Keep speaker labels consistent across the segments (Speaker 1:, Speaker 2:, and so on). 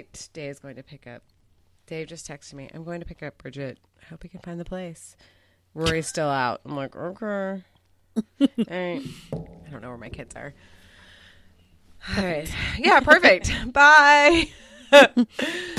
Speaker 1: right. Dave's going to pick up. Dave just texted me. I'm going to pick up Bridget. I hope he can find the place. Rory's still out. I'm like, okay. All right. I don't know where my kids are. All right. Yeah, perfect. Bye.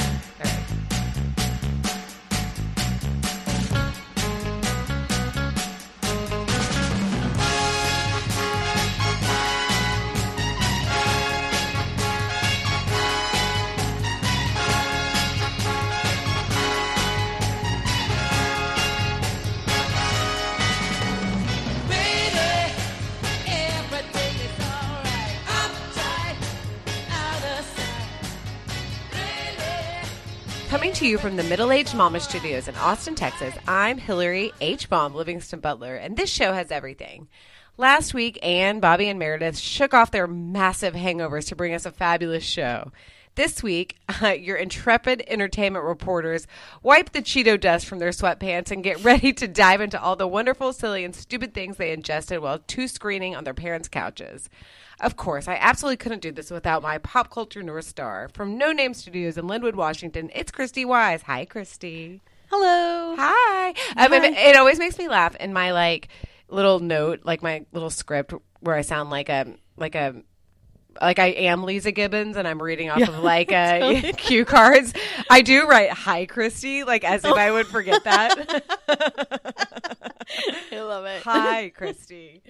Speaker 1: to you from the Middle Aged Mama Studios in Austin, Texas, I'm Hillary H. Baum Livingston Butler, and this show has everything. Last week, Ann, Bobby, and Meredith shook off their massive hangovers to bring us a fabulous show. This week, uh, your intrepid entertainment reporters wipe the Cheeto dust from their sweatpants and get ready to dive into all the wonderful, silly, and stupid things they ingested while two screening on their parents' couches. Of course, I absolutely couldn't do this without my pop culture North Star. From No Name Studios in Lynnwood, Washington, it's Christy Wise. Hi, Christy.
Speaker 2: Hello.
Speaker 1: Hi. Um, it, it always makes me laugh in my like little note, like my little script, where I sound like a like a like I am Leeza Gibbons and I'm reading off of like uh, cue cards. I do write "Hi, Christy," like as if I would forget that.
Speaker 2: I love it.
Speaker 1: Hi, Christy.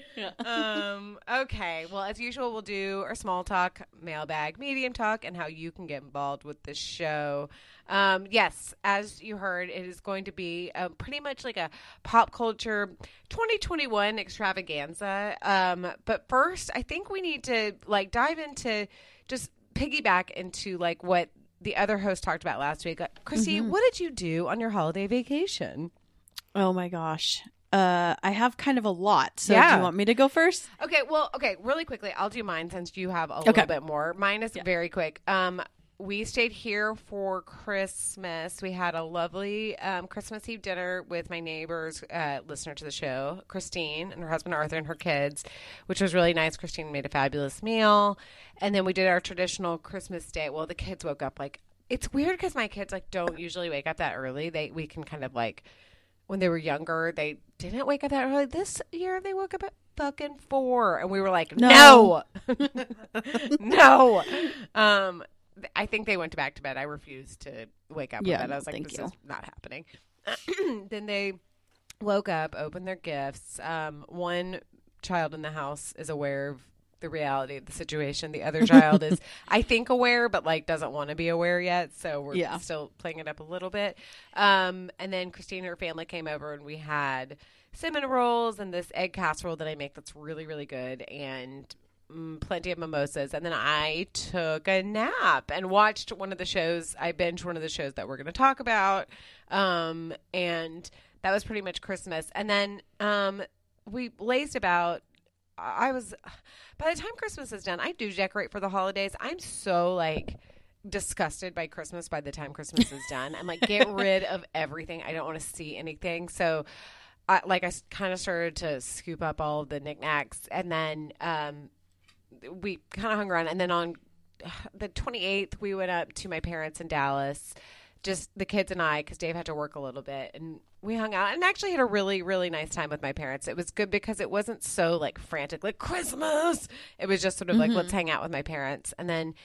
Speaker 1: Um, okay. Well, as usual, we'll do our small talk, mailbag, medium talk, and how you can get involved with this show. Um, yes, as you heard, it is going to be uh, pretty much like a pop culture 2021 extravaganza. Um, but first, I think we need to like dive into just piggyback into like what the other host talked about last week. Like, Christy, what did you do on your holiday vacation?
Speaker 2: Oh my gosh. Uh, I have kind of a lot. So do you want me to go first?
Speaker 1: Okay, well, okay, really quickly, I'll do mine since you have a
Speaker 2: Okay.
Speaker 1: little bit more. Mine is very quick. Um, we stayed here for Christmas. We had a lovely um, Christmas Eve dinner with my neighbors, uh, listener to the show, Christine, and her husband Arthur and her kids, which was really nice. Christine made a fabulous meal, and then we did our traditional Christmas day. Well, the kids woke up like it's weird because my kids like don't usually wake up that early. They we can kind of like when they were younger, they didn't wake up that early. This year, they woke up at fucking four, and we were like, no, no. Um, I think they went back to bed. I refused to wake up.
Speaker 2: Yeah,
Speaker 1: with that. I was like, this
Speaker 2: you.
Speaker 1: is not happening. then they woke up, opened their gifts. Um, one child in the house is aware of the reality of the situation. The other child is, I think, aware, but like doesn't want to be aware yet. So we're
Speaker 2: Yeah.
Speaker 1: still playing it up a little bit. Um, and then Christine and her family came over, and we had cinnamon rolls and this egg casserole that I make that's really, really good, and plenty of mimosas. And then I took a nap and watched one of the shows. I binged one of the shows that we're going to talk about. Um, and that was pretty much Christmas. And then um, we lazed about. I was, by the time Christmas is done, I do decorate for the holidays. I'm so like disgusted by Christmas by the time Christmas is done. I'm like, get rid of everything. I don't want to see anything. So, I, like, I kind of started to scoop up all the knickknacks, and then um, we kind of hung around. And then on the 28th, we went up to my parents in Dallas, just the kids and I, because Dave had to work a little bit, and we hung out and actually had a really, really nice time with my parents. It was good because it wasn't so like frantic, like Christmas. It was just sort of like mm-hmm. let's hang out with my parents, and then.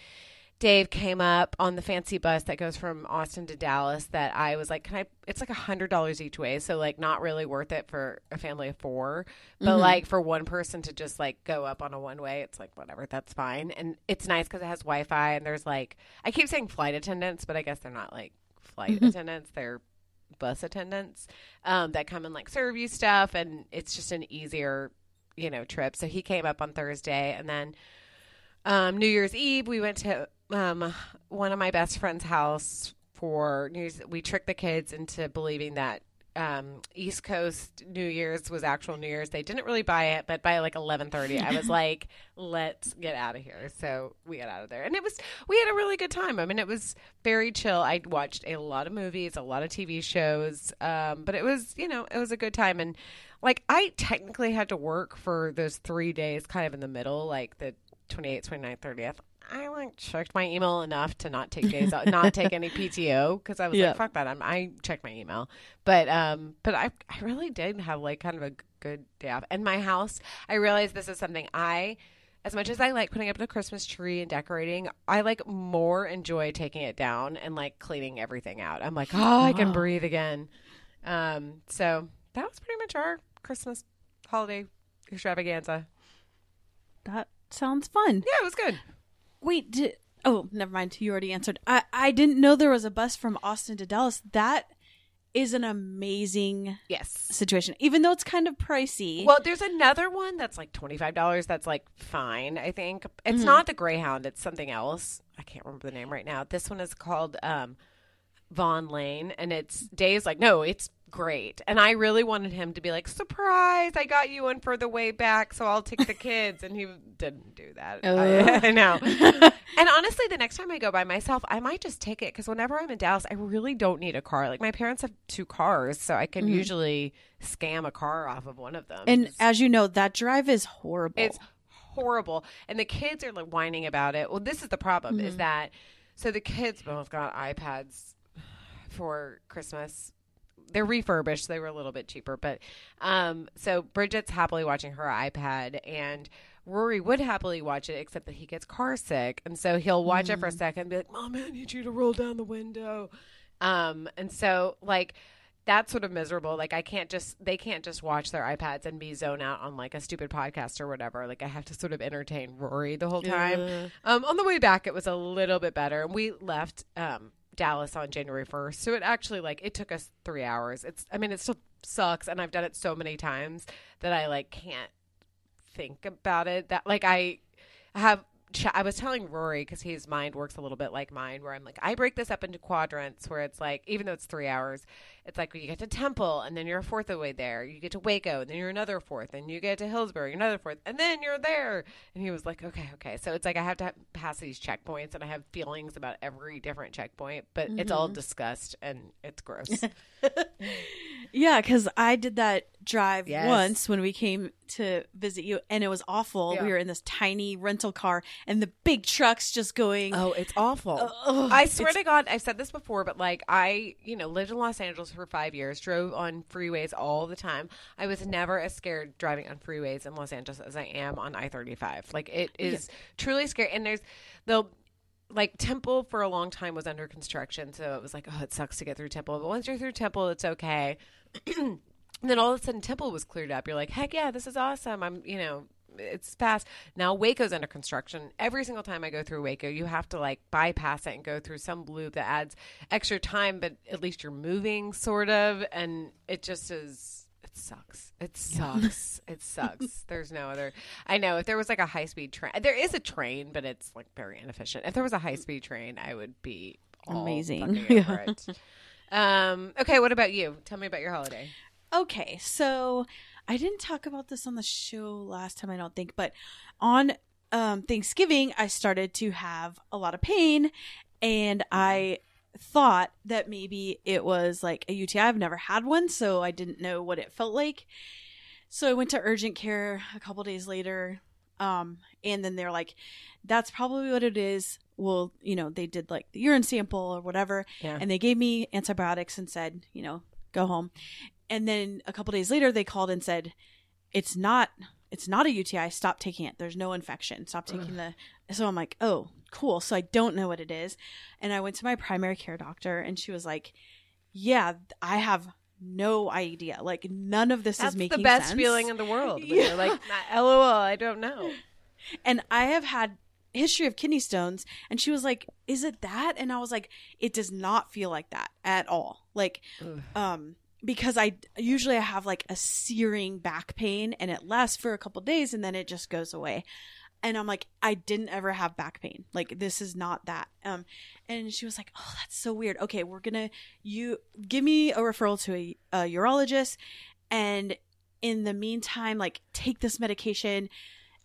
Speaker 1: Dave came up on the fancy bus that goes from Austin to Dallas that I was like, can I, it's like a hundred dollars each way. So like not really worth it for a family of four, but like for one person to just like go up on a one way, it's like, whatever, that's fine. And it's nice cause it has Wi-Fi and there's like, I keep saying flight attendants, but I guess they're not like flight attendants. They're bus attendants, um, that come and like serve you stuff. And it's just an easier, you know, trip. So he came up on Thursday and then, um, New Year's Eve, we went to um, one of my best friend's house for New Year's. We tricked the kids into believing that um, East Coast New Year's was actual New Year's. They didn't really buy it, but by like eleven thirty, I was like, "Let's get out of here." So we got out of there, and it was we had a really good time. I mean, it was very chill. I watched a lot of movies, a lot of TV shows, um, but it was you know it was a good time and. Like I technically had to work for those three days, kind of in the middle, like the 28th, 29th, 30th. I like checked my email enough to not take days, off, not take any PTO because I was
Speaker 2: Yeah.
Speaker 1: like, fuck that. I'm, I checked my email, but um, but I I really did have like kind of a good day off. And my house, I realized this is something I. As much as I like putting up the Christmas tree and decorating, I like more enjoy taking it down and like cleaning everything out. I'm like, oh, I can breathe again. Um, so that was pretty much our Christmas holiday extravaganza.
Speaker 2: That sounds fun.
Speaker 1: Yeah, it was good.
Speaker 2: Wait, did, oh, never mind. You already answered. I, I didn't know there was a bus from Austin to Dallas. That is an amazing
Speaker 1: Yes.
Speaker 2: situation, even though it's kind of pricey.
Speaker 1: Well, there's another one that's like twenty five dollars. That's like fine. I think it's
Speaker 2: Mhm.
Speaker 1: not the Greyhound. It's something else. I can't remember the name right now. This one is called um, Vonlane, and it's Dave's like, no, it's great. And I really wanted him to be like, surprise! I got you one for the way back, so I'll take the kids. and he didn't do that. I, I know. And honestly, the next time I go by myself, I might just take it because whenever I'm in Dallas, I really don't need a car. Like my parents have two cars, so I can
Speaker 2: Mhm.
Speaker 1: usually scam a car off of one of them.
Speaker 2: and
Speaker 1: It's-
Speaker 2: as you know, that drive is horrible.
Speaker 1: it's horrible, and the kids are like whining about it. Well, this is the problem: is
Speaker 2: Mhm.
Speaker 1: that so the kids both got iPads for Christmas. They're refurbished. They were a little bit cheaper, but um, so Bridget's happily watching her iPad, and Rory would happily watch it, except that he gets car sick, and so he'll watch it for a second, and be like, "Mom, I need you to roll down the window," um, and so like that's sort of miserable. Like I can't just they can't just watch their iPads and be zone out on like a stupid podcast or whatever. Like I have to sort of entertain Rory the whole time.
Speaker 2: Ugh.
Speaker 1: Um, on the way back, it was a little bit better, and we left um, Dallas on January first. So it actually like it took us three hours. It's I mean it still sucks, and I've done it so many times that I like can't think about it. That like I have. I was telling Rory because his mind works a little bit like mine, where I'm like, I break this up into quadrants, where it's like, even though it's three hours, it's like you get to Temple, and then you're a fourth of the way there. You get to Waco, and then you're another fourth, and you get to Hillsboro, another fourth, and then you're there. And he was like, okay, okay. So it's like I have to pass these checkpoints, and I have feelings about every different checkpoint, but it's all
Speaker 2: mm-hmm.
Speaker 1: disgust and it's gross.
Speaker 2: yeah, because I did that drive
Speaker 1: Yes.
Speaker 2: once when we came to visit you, and it was awful.
Speaker 1: Yeah.
Speaker 2: We were in this tiny rental car, and the big trucks just going.
Speaker 1: oh, it's awful.
Speaker 2: Ugh,
Speaker 1: I swear to God, I've said this before, but like I, you know, lived in Los Angeles for five years, drove on freeways all the time. I was never as scared driving on freeways in Los Angeles as I am on I thirty five. Like it is truly scary. And there's the like Temple for a long time was under construction, so it was like, oh, it sucks to get through Temple. But once you're through Temple, it's okay. and then all of a sudden, Temple was cleared up. You're like, heck yeah, this is awesome. I'm, you know, it's past. Now Waco's under construction. Every single time I go through Waco, you have to like bypass it and go through some loop that adds extra time, but at least you're moving, sort of. And it just is. It sucks. It sucks. it sucks. There's no other. I know if there was like a high speed train, there is a train, but it's like very inefficient. If there was a high speed train, I would be all
Speaker 2: Amazing.
Speaker 1: it. Um. Okay. What about you? Tell me about your holiday.
Speaker 2: Okay, so I didn't talk about this on the show last time, I don't think, but on um, Thanksgiving, I started to have a lot of pain, and I thought that maybe it was like a UTI. I've never had one, so I didn't know what it felt like. So I went to urgent care a couple days later, um, and then they're like, "That's probably what it is." Well, you know, they did like the urine sample or whatever,
Speaker 1: Yeah.
Speaker 2: and they gave me antibiotics and said, you know, go home. And then a couple days later, they called and said, it's not, it's not a UTI. Stop taking it. There's no infection. Stop taking the. So I'm like, oh, cool. So I don't know what it is. And I went to my primary care doctor, and she was like, yeah, I have no idea. Like none of this
Speaker 1: That's
Speaker 2: is making
Speaker 1: the best
Speaker 2: sense.
Speaker 1: feeling in the world.
Speaker 2: Yeah.
Speaker 1: You're like, LOL, I don't know.
Speaker 2: and I have had history of kidney stones and she was like is it that and i was like it does not feel like that at all like
Speaker 1: Ugh.
Speaker 2: um because i usually i have like a searing back pain and it lasts for a couple days and then it just goes away. And i'm like i didn't ever have back pain. Like this is not that. Um and she was like oh that's so weird. Okay we're gonna you give me a referral to a, a urologist and in the meantime like take this medication.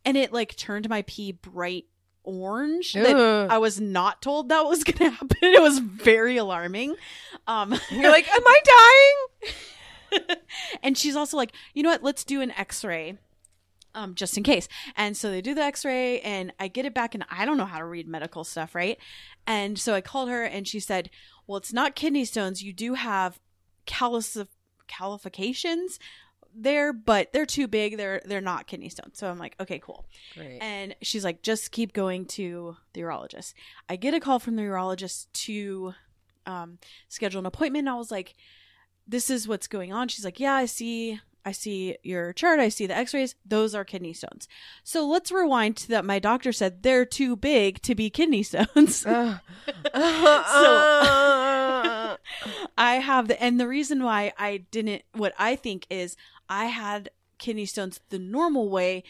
Speaker 2: And it like turned my pee bright orange that i was not told that was gonna happen it was very alarming um
Speaker 1: You're like, am I dying?
Speaker 2: and she's also like, you know what? Let's do an X-ray. um, just in case. And so they do the x ray and I get it back and I don't know how to read medical stuff, right? And so I called her and she said, Well, it's not kidney stones. You do have calcif- califications there, but they're too big. They're they're not kidney stones. So I'm like, okay, cool.
Speaker 1: Great.
Speaker 2: And she's like, just keep going to the urologist. I get a call from the urologist to um, schedule an appointment. And I was like, this is what's going on. She's like, yeah, I see. I see your chart. I see the x rays. Those are kidney stones. So let's rewind to that. My doctor said they're too big to be kidney stones.
Speaker 1: Ugh.
Speaker 2: So- I have the, and the reason why I didn't, what I think is I had kidney stones the normal way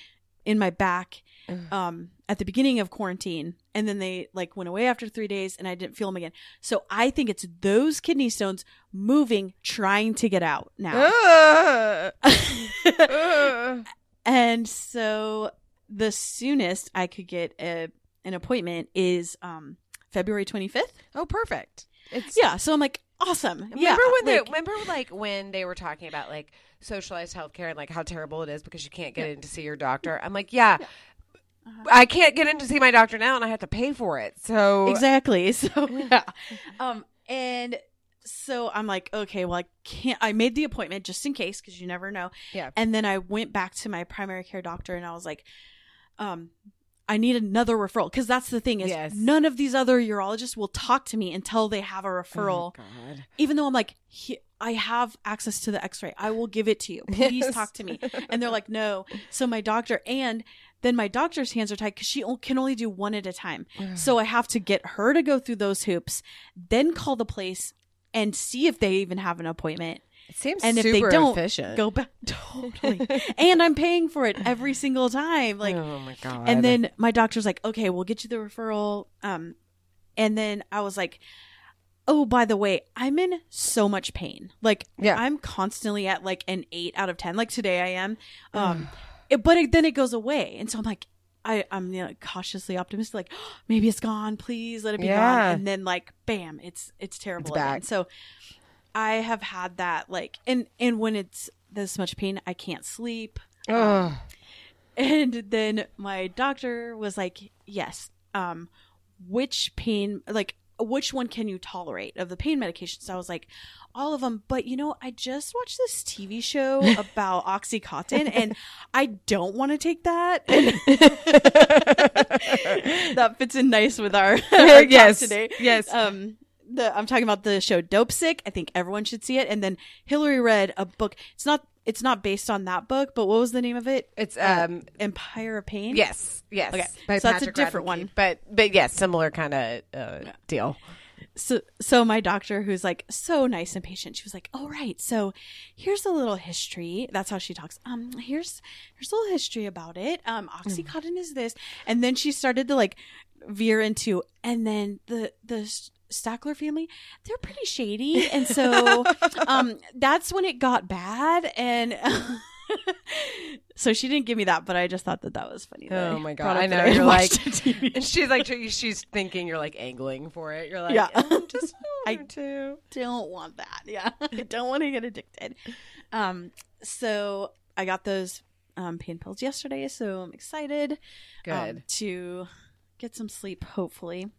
Speaker 2: in my back um, at the beginning of quarantine. And then they like went away after three days and I didn't feel them again. So I think it's those kidney stones moving, trying to get out now.
Speaker 1: Ugh. Ugh.
Speaker 2: and so the soonest I could get a, an appointment is um, February 25th.
Speaker 1: oh, perfect. It's
Speaker 2: Yeah. So I'm like, awesome.
Speaker 1: Remember
Speaker 2: yeah.
Speaker 1: when they
Speaker 2: like-
Speaker 1: remember like when they were talking about like socialized healthcare and like how terrible it is because you can't get in to see your doctor. I'm like, yeah,
Speaker 2: Uh-huh.
Speaker 1: I can't get in to see my doctor now, and I have to pay for it. So
Speaker 2: exactly so yeah um and so i'm like okay well i can't i made the appointment just in case because you never know
Speaker 1: Yeah.
Speaker 2: and then i went back to my primary care doctor and i was like um i need another referral because that's the thing is
Speaker 1: Yes.
Speaker 2: none of these other urologists will talk to me until they have a referral
Speaker 1: Oh, God.
Speaker 2: even though i'm like i have access to the x-ray i will give it to you please
Speaker 1: Yes.
Speaker 2: talk to me and they're like no so my doctor and then my doctor's hands are tied because she can only do one at a time so I have to get her to go through those hoops, then call the place and see if they even have an appointment.
Speaker 1: It seems
Speaker 2: And if they don't,
Speaker 1: efficient.
Speaker 2: Go back totally. and I'm paying for it every single time. Like
Speaker 1: oh my god.
Speaker 2: and then my doctor's like, "Okay, we'll get you the referral." Um and then I was like, "Oh, by the way, I'm in so much pain. Like
Speaker 1: Yeah.
Speaker 2: I'm constantly at like an 8 out of 10. Like today I am. Um it, but it, then it goes away. And so I'm like I, I'm you know, cautiously optimistic, like maybe it's gone. Please let it be
Speaker 1: Yeah.
Speaker 2: gone. And then like, bam, it's it's terrible.
Speaker 1: It's.
Speaker 2: So I have had that like, and and when it's this much pain, I can't sleep.
Speaker 1: Ugh.
Speaker 2: And then my doctor was like, "Yes, um, which pain, like, which one can you tolerate of the pain medications?" So I was like, "All of them." But you know, I just watched this TV show about OxyContin, and I don't want to take that. That fits in nice with our, our
Speaker 1: yes.
Speaker 2: today.
Speaker 1: Yes.
Speaker 2: Um, the I'm talking about the show Dopesick. I think everyone should see it. And then Hillary read a book. It's not. It's not based on that book, but what was the name of it?
Speaker 1: it's um
Speaker 2: Empire of Pain.
Speaker 1: yes yes
Speaker 2: Okay. So that's a different
Speaker 1: Radden
Speaker 2: one.
Speaker 1: But but yes similar kind of uh, deal.
Speaker 2: So, so my doctor, who's like so nice and patient, she was like, "All right, so here's a little history." That's how she talks. Um, here's here's a little history about it. Um, oxycontin is this, and then she started to like veer into, and then the the Sackler family, they're pretty shady, and so um, that's when it got bad, and. so she didn't give me that, but I just thought that that was funny. that
Speaker 1: Oh my god! I know
Speaker 2: had
Speaker 1: you're like, and she's like, she's thinking you're like angling for it. You're like,
Speaker 2: Yeah.
Speaker 1: I'm just
Speaker 2: I-
Speaker 1: I to.
Speaker 2: don't want that. Yeah. I don't want to get addicted. Um, so I got those um, pain pills yesterday, so I'm excited um,
Speaker 1: Good.
Speaker 2: to get some sleep, hopefully.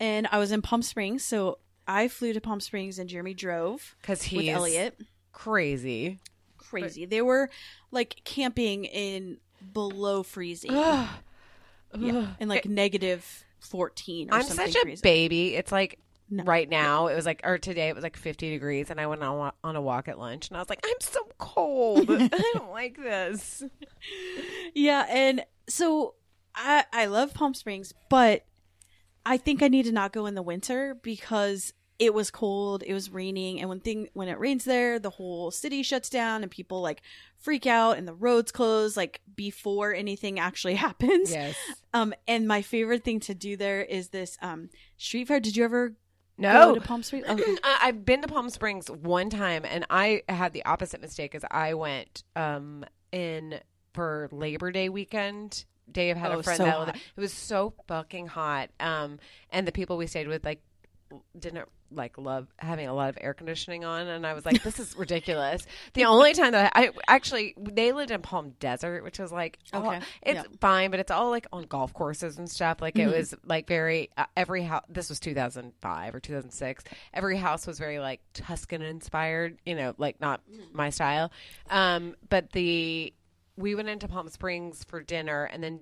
Speaker 2: And I was in Palm Springs, so I flew to Palm Springs and Jeremy drove
Speaker 1: Because
Speaker 2: with
Speaker 1: he's
Speaker 2: Elliot.
Speaker 1: crazy.
Speaker 2: Crazy. They were like camping in below freezing.
Speaker 1: Ugh.
Speaker 2: yeah,
Speaker 1: Ugh.
Speaker 2: in like negative 14 or
Speaker 1: I'm
Speaker 2: something
Speaker 1: such a
Speaker 2: crazy.
Speaker 1: baby. It's like
Speaker 2: No.
Speaker 1: right now it was like, or today it was like 50 degrees, and I went on, on a walk at lunch, and I was like, I'm so cold. I don't like this.
Speaker 2: Yeah, and so I I love Palm Springs, but I think I need to not go in the winter because it was cold, it was raining, and when thing when it rains there, the whole city shuts down and people like freak out and the roads close like before anything actually happens.
Speaker 1: Yes.
Speaker 2: Um and my favorite thing to do there is this um street fair. Did you ever
Speaker 1: No.
Speaker 2: go to Palm Springs?
Speaker 1: I- I've been to Palm Springs one time, and I had the opposite mistake. As I went um, in for Labor Day weekend. Dave had
Speaker 2: Oh,
Speaker 1: a friend
Speaker 2: so
Speaker 1: that
Speaker 2: hot.
Speaker 1: it was so fucking hot. Um, and the people we stayed with, like, didn't like love having a lot of air conditioning on, and I was like, "This is ridiculous." the only time that I actually they lived in Palm Desert, which was like, all-
Speaker 2: Okay,
Speaker 1: it's
Speaker 2: yeah.
Speaker 1: fine, but it's all like on golf courses and stuff. Like it was like very uh, every house. This was 2005 or 2006. Every house was very like Tuscan inspired, you know, like not my style. Um, but the we went into Palm Springs for dinner, and then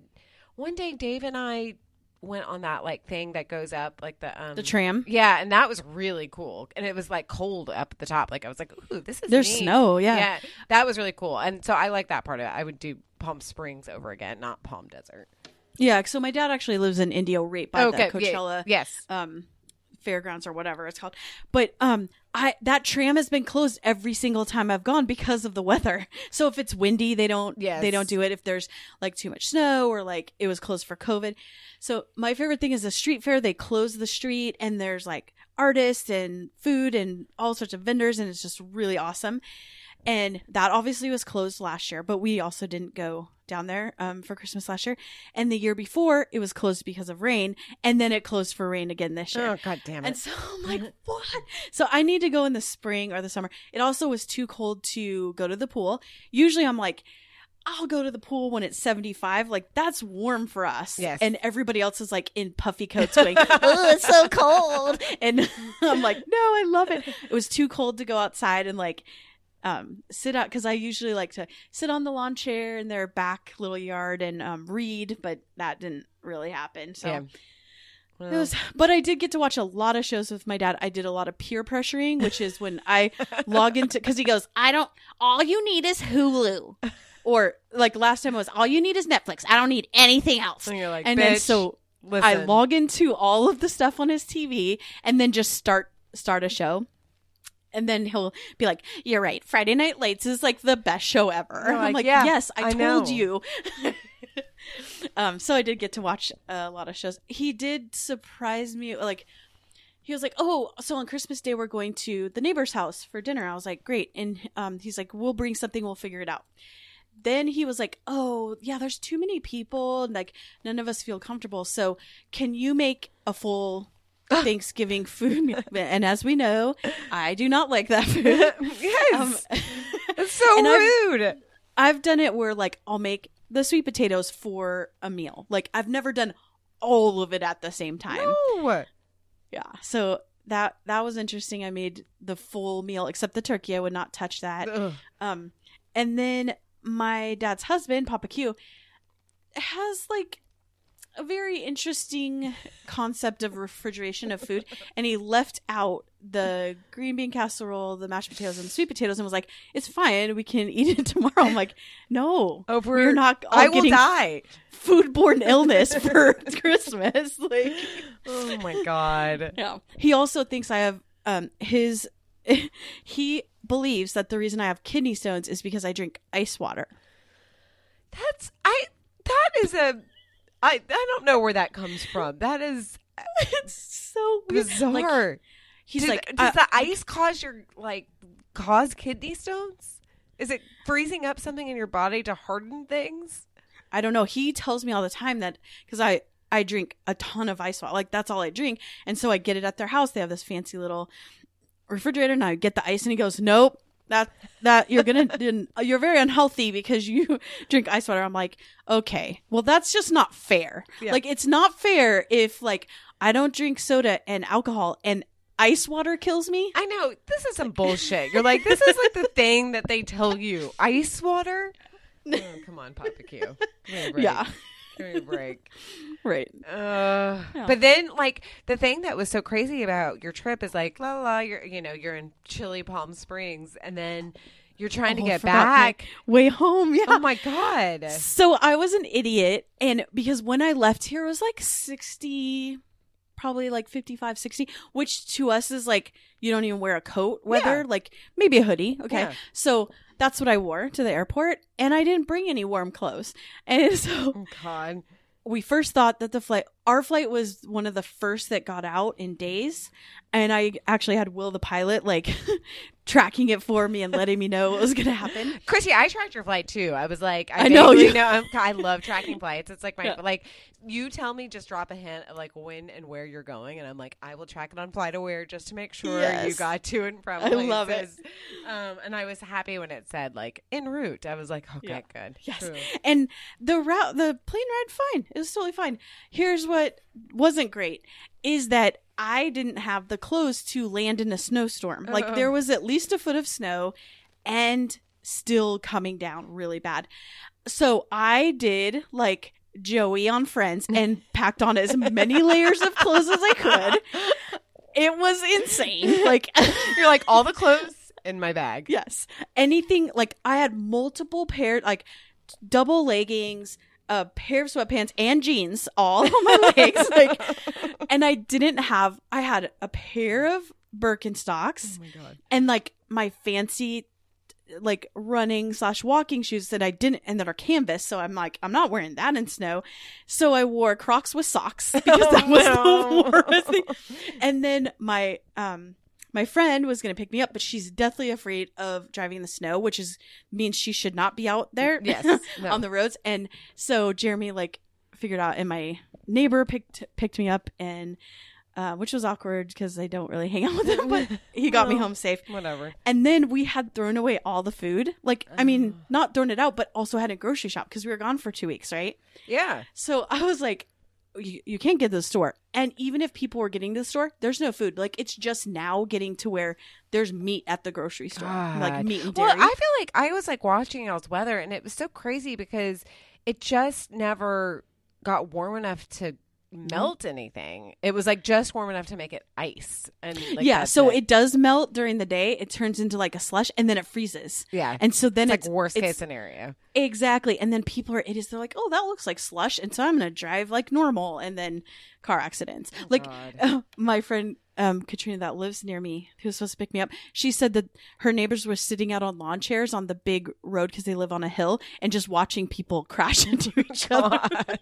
Speaker 1: one day Dave and I went on that like thing that goes up like the um
Speaker 2: The tram.
Speaker 1: yeah and that was really cool and it was like cold up at the top like i was like ooh this is
Speaker 2: There's
Speaker 1: neat.
Speaker 2: snow, yeah.
Speaker 1: yeah that was really cool and so i like that part of it i would do palm springs over again not palm desert
Speaker 2: Yeah, so my dad actually lives in Indio right by the
Speaker 1: yeah,
Speaker 2: Coachella
Speaker 1: yes
Speaker 2: um fairgrounds or whatever it's called. But um I that tram has been closed every single time I've gone because of the weather. So if it's windy, they don't
Speaker 1: Yes.
Speaker 2: they don't do it if there's like too much snow or like it was closed for COVID. So my favorite thing is the street fair. They close the street and there's like artists and food and all sorts of vendors and it's just really awesome. And that obviously was closed last year, but we also didn't go down there um, for Christmas last year. And the year before, it was closed because of rain, and then it closed for rain again this year.
Speaker 1: oh god damn it
Speaker 2: And so I'm like, what? So I need to go in the spring or the summer. It also was too cold to go to the pool. Usually I'm like, I'll go to the pool when it's 75. Like, that's warm for us.
Speaker 1: Yes.
Speaker 2: And everybody else is like in puffy coats going, oh, it's so cold. And I'm like, no, I love it. It was too cold to go outside and like, um, sit out because I usually like to sit on the lawn chair in their back little yard and um, read, but that didn't really happen. So
Speaker 1: yeah
Speaker 2: it was, but I did get to watch a lot of shows with my dad. I did a lot of peer pressuring, which is when I log into because he goes, "I don't. All you need is Hulu," or like last time it was, "All you need is Netflix. I don't need anything else."
Speaker 1: and you're like
Speaker 2: and then so
Speaker 1: listen.
Speaker 2: I log into all of the stuff on his TV and then just start start a show. And then he'll be like, "You're right. Friday Night Lights is like the best show ever." I'm
Speaker 1: like,
Speaker 2: like,
Speaker 1: "Yeah,
Speaker 2: "Yes, I,
Speaker 1: I
Speaker 2: told
Speaker 1: know."
Speaker 2: you." um, so I did get to watch a lot of shows. He did surprise me, like he was like, "Oh, so on Christmas Day we're going to the neighbor's house for dinner." I was like, "Great," and um, he's like, "We'll bring something. We'll figure it out." Then he was like, "Oh, yeah, there's too many people, and like none of us feel comfortable. So can you make a full Thanksgiving food? And as we know, I do not like that food.
Speaker 1: yes
Speaker 2: Um,
Speaker 1: it's so
Speaker 2: and I've-
Speaker 1: rude
Speaker 2: I've done it where like I'll make the sweet potatoes for a meal. Like I've never done all of it at the same time.
Speaker 1: no
Speaker 2: Yeah. So that that was interesting. I made the full meal except the turkey. I would not touch that.
Speaker 1: Ugh.
Speaker 2: Um and then my dad's husband, Papa Q, has like a very interesting concept of refrigeration of food and he left out the green bean casserole, the mashed potatoes and the sweet potatoes and was like, "It's fine. We can eat it tomorrow." I'm like, "No.
Speaker 1: over
Speaker 2: We're not all
Speaker 1: i will die
Speaker 2: foodborne illness for Christmas." Like
Speaker 1: oh my god
Speaker 2: yeah. He also thinks I have um his he believes that the reason I have kidney stones is because I drink ice water.
Speaker 1: That's I. That is a. I I don't know where that comes from. That is
Speaker 2: it's so weird.
Speaker 1: bizarre.
Speaker 2: Like, he's
Speaker 1: Does-
Speaker 2: like
Speaker 1: does
Speaker 2: uh,
Speaker 1: the ice cause your like cause kidney stones? Is it freezing up something in your body to harden things?
Speaker 2: I don't know. He tells me all the time that cuz I I drink a ton of ice water. Like that's all I drink. And so I get it at their house. They have this fancy little refrigerator and I get the ice and he goes, "Nope. That that you're to you're very unhealthy because you drink ice water." I'm like, "Okay. Well, that's just not fair."
Speaker 1: Yeah.
Speaker 2: Like it's not fair if like I don't drink soda and alcohol and ice water kills me.
Speaker 1: I know this is some bullshit. You're like this is like the thing that they tell you. Ice water. Oh, come on, Papa Q. Give me a break.
Speaker 2: Yeah.
Speaker 1: Give me a break.
Speaker 2: Right.
Speaker 1: Uh,
Speaker 2: Yeah.
Speaker 1: But then, like the thing that was so crazy about your trip is like, la la, la you're you know you're in chilly Palm Springs, and then you're trying to
Speaker 2: Oh, I
Speaker 1: get back.
Speaker 2: way home. Yeah.
Speaker 1: Oh my god!
Speaker 2: So I was an idiot. And because when I left here, it was like 60, probably like 55, 60, which to us is like, you don't even wear a coat weather,
Speaker 1: Yeah.
Speaker 2: like maybe a hoodie. Okay.
Speaker 1: Yeah.
Speaker 2: So that's what I wore to the airport. And I didn't bring any warm clothes. And so
Speaker 1: Oh god!
Speaker 2: We first thought that the flight, our flight was one of the first that got out in days. And I actually had Will the pilot like tracking it for me and letting me know what was going to happen.
Speaker 1: Chrissy, I tracked your flight too. I was like, I,
Speaker 2: I know you-
Speaker 1: know. I'm, I love tracking flights. It's like my
Speaker 2: Yeah.
Speaker 1: like. You tell me, just drop a hint of like when and where you're going, and I'm like, I will track it on FlightAware just to make sure you got to and from.
Speaker 2: I love it.
Speaker 1: Um, and I was happy when it said like en route. I was like, okay,
Speaker 2: Yeah.
Speaker 1: good.
Speaker 2: Yes.
Speaker 1: True.
Speaker 2: And the route, the plane ride, fine. It was totally fine. Here's what wasn't great is that I didn't have the clothes to land in a snowstorm.
Speaker 1: Uh-oh.
Speaker 2: Like there was at least a foot of snow and still coming down really bad. So I did like Joey on Friends and packed on as many layers of clothes as I could. It was insane. Like
Speaker 1: You're like all the clothes in my bag.
Speaker 2: Yes. Anything like I had multiple pair like double leggings, a pair of sweatpants and jeans all on my legs. Like and I didn't have I had a pair of Birkenstocks
Speaker 1: Oh my god.
Speaker 2: and like my fancy like running slash walking shoes that I didn't and that are canvas. So I'm like, I'm not wearing that in snow. So I wore Crocs with socks because
Speaker 1: Oh,
Speaker 2: that was
Speaker 1: no.
Speaker 2: the worst thing. And then my um my friend was gonna pick me up, but she's deathly afraid of driving in the snow, which is means she should not be out there
Speaker 1: Yes. No.
Speaker 2: on the roads. And so Jeremy like figured out, and my neighbor picked picked me up, and uh, which was awkward because I don't really hang out with him, but he got me home safe.
Speaker 1: Whatever.
Speaker 2: And then we had thrown away all the food. Like, I mean, not thrown it out, but also had a grocery shop because we were gone for two weeks, right?
Speaker 1: Yeah.
Speaker 2: So I was like, you, you can't get to the store. And even if people were getting to the store, there's no food. Like, it's just now getting to where there's meat at the grocery store, like meat and dairy.
Speaker 1: Well, I feel like I was like watching y'all's weather, and it was so crazy because it just never got warm enough to melt anything. It was like just warm enough to make it ice, and like,
Speaker 2: yeah, so it. does melt during the day. It turns into like a slush, and then it freezes.
Speaker 1: yeah,
Speaker 2: And so then
Speaker 1: it's
Speaker 2: it's,
Speaker 1: like worst
Speaker 2: it's-
Speaker 1: case scenario.
Speaker 2: Exactly. And then people are idiots. They're like, oh, that looks like slush. And so I'm going to drive like normal. And then car accidents. like
Speaker 1: God.
Speaker 2: my friend, um, Katrina, that lives near me, who was supposed to pick me up, she said that her neighbors were sitting out on lawn chairs on the big road because they live on a hill and just watching people crash into each other.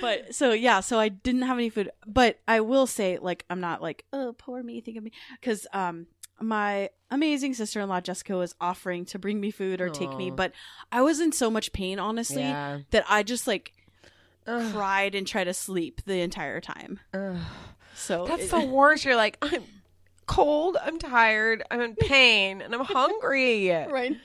Speaker 2: But so yeah, so I didn't have any food, but I will say like I'm not like oh poor me, think of me because um my amazing sister-in-law Jessica was offering to bring me food or take me, but I was in so much pain honestly
Speaker 1: yeah.
Speaker 2: that I just like
Speaker 1: Ugh.
Speaker 2: cried and tried to sleep the entire time.
Speaker 1: Ugh.
Speaker 2: So
Speaker 1: That's
Speaker 2: it-
Speaker 1: the worst. You're like, I'm cold, I'm tired, I'm in pain, and I'm hungry,
Speaker 2: right.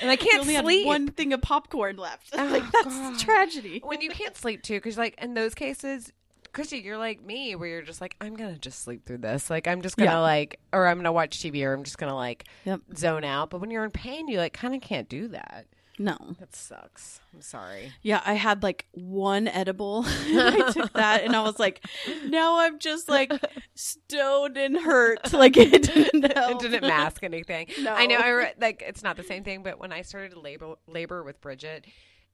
Speaker 1: and I can't
Speaker 2: only had
Speaker 1: sleep.
Speaker 2: one thing of popcorn left.
Speaker 1: Oh,
Speaker 2: like that's
Speaker 1: God.
Speaker 2: tragedy.
Speaker 1: when you can't sleep too, because like in those cases, Christy, you're like me, where you're just like, I'm gonna just sleep through this. Like I'm just gonna
Speaker 2: Yeah.
Speaker 1: like, or I'm gonna watch TV, or I'm just gonna like
Speaker 2: Yep.
Speaker 1: zone out. But when you're in pain, you like kind of can't do that.
Speaker 2: No.
Speaker 1: That sucks. I'm sorry.
Speaker 2: Yeah, I had like one edible. I took that and I was like, now I'm just like stoned and hurt. Like it didn't
Speaker 1: It didn't mask anything.
Speaker 2: No.
Speaker 1: I know. I re- like it's not the same thing, but when I started labor labor with Bridget,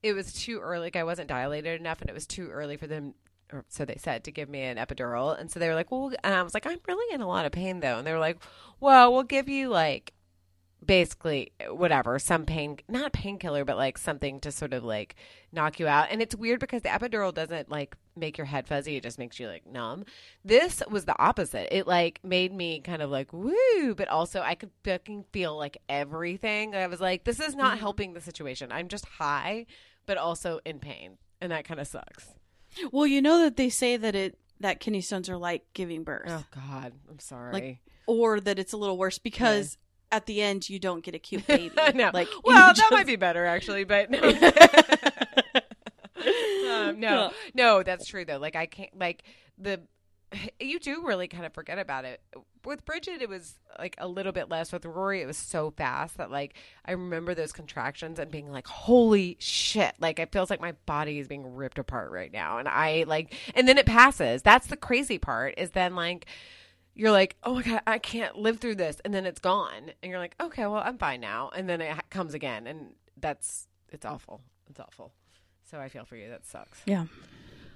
Speaker 1: it was too early. Like I wasn't dilated enough, and it was too early for them. Or so they said to give me an epidural, and so they were like, "Well," and I was like, "I'm really in a lot of pain though," and they were like, "Well, we'll give you like." Basically whatever some pain not painkiller but like something to sort of like knock you out. And it's weird because the epidural doesn't like make your head fuzzy. It just makes you like numb. This was the opposite. It like made me kind of like woo but also i could fucking feel like everything. I was like this is not
Speaker 2: Mhm.
Speaker 1: helping the situation. I'm just high but also in pain. And that kind of sucks.
Speaker 2: Well, you know that they say that it that kidney stones are like giving birth,
Speaker 1: oh god. I'm sorry.
Speaker 2: like, or that it's a little worse because at the end you don't get a cute baby.
Speaker 1: no
Speaker 2: Like
Speaker 1: well
Speaker 2: you
Speaker 1: that might be better actually but no um, no, no, that's true though. Like I can't like the you do really kind of forget about it. With Bridget, it was like a little bit less. With Rory, it was so fast that like I remember those contractions and being like, "Holy shit!" Like it feels like my body is being ripped apart right now, and I like, and then it passes. That's the crazy part. Is then like you're like, "Oh my god, I can't live through this," and then it's gone, and you're like, "Okay, well, I'm fine now," and then it ha- comes again, and that's it's awful. It's awful. So I feel for you. That sucks.
Speaker 2: Yeah.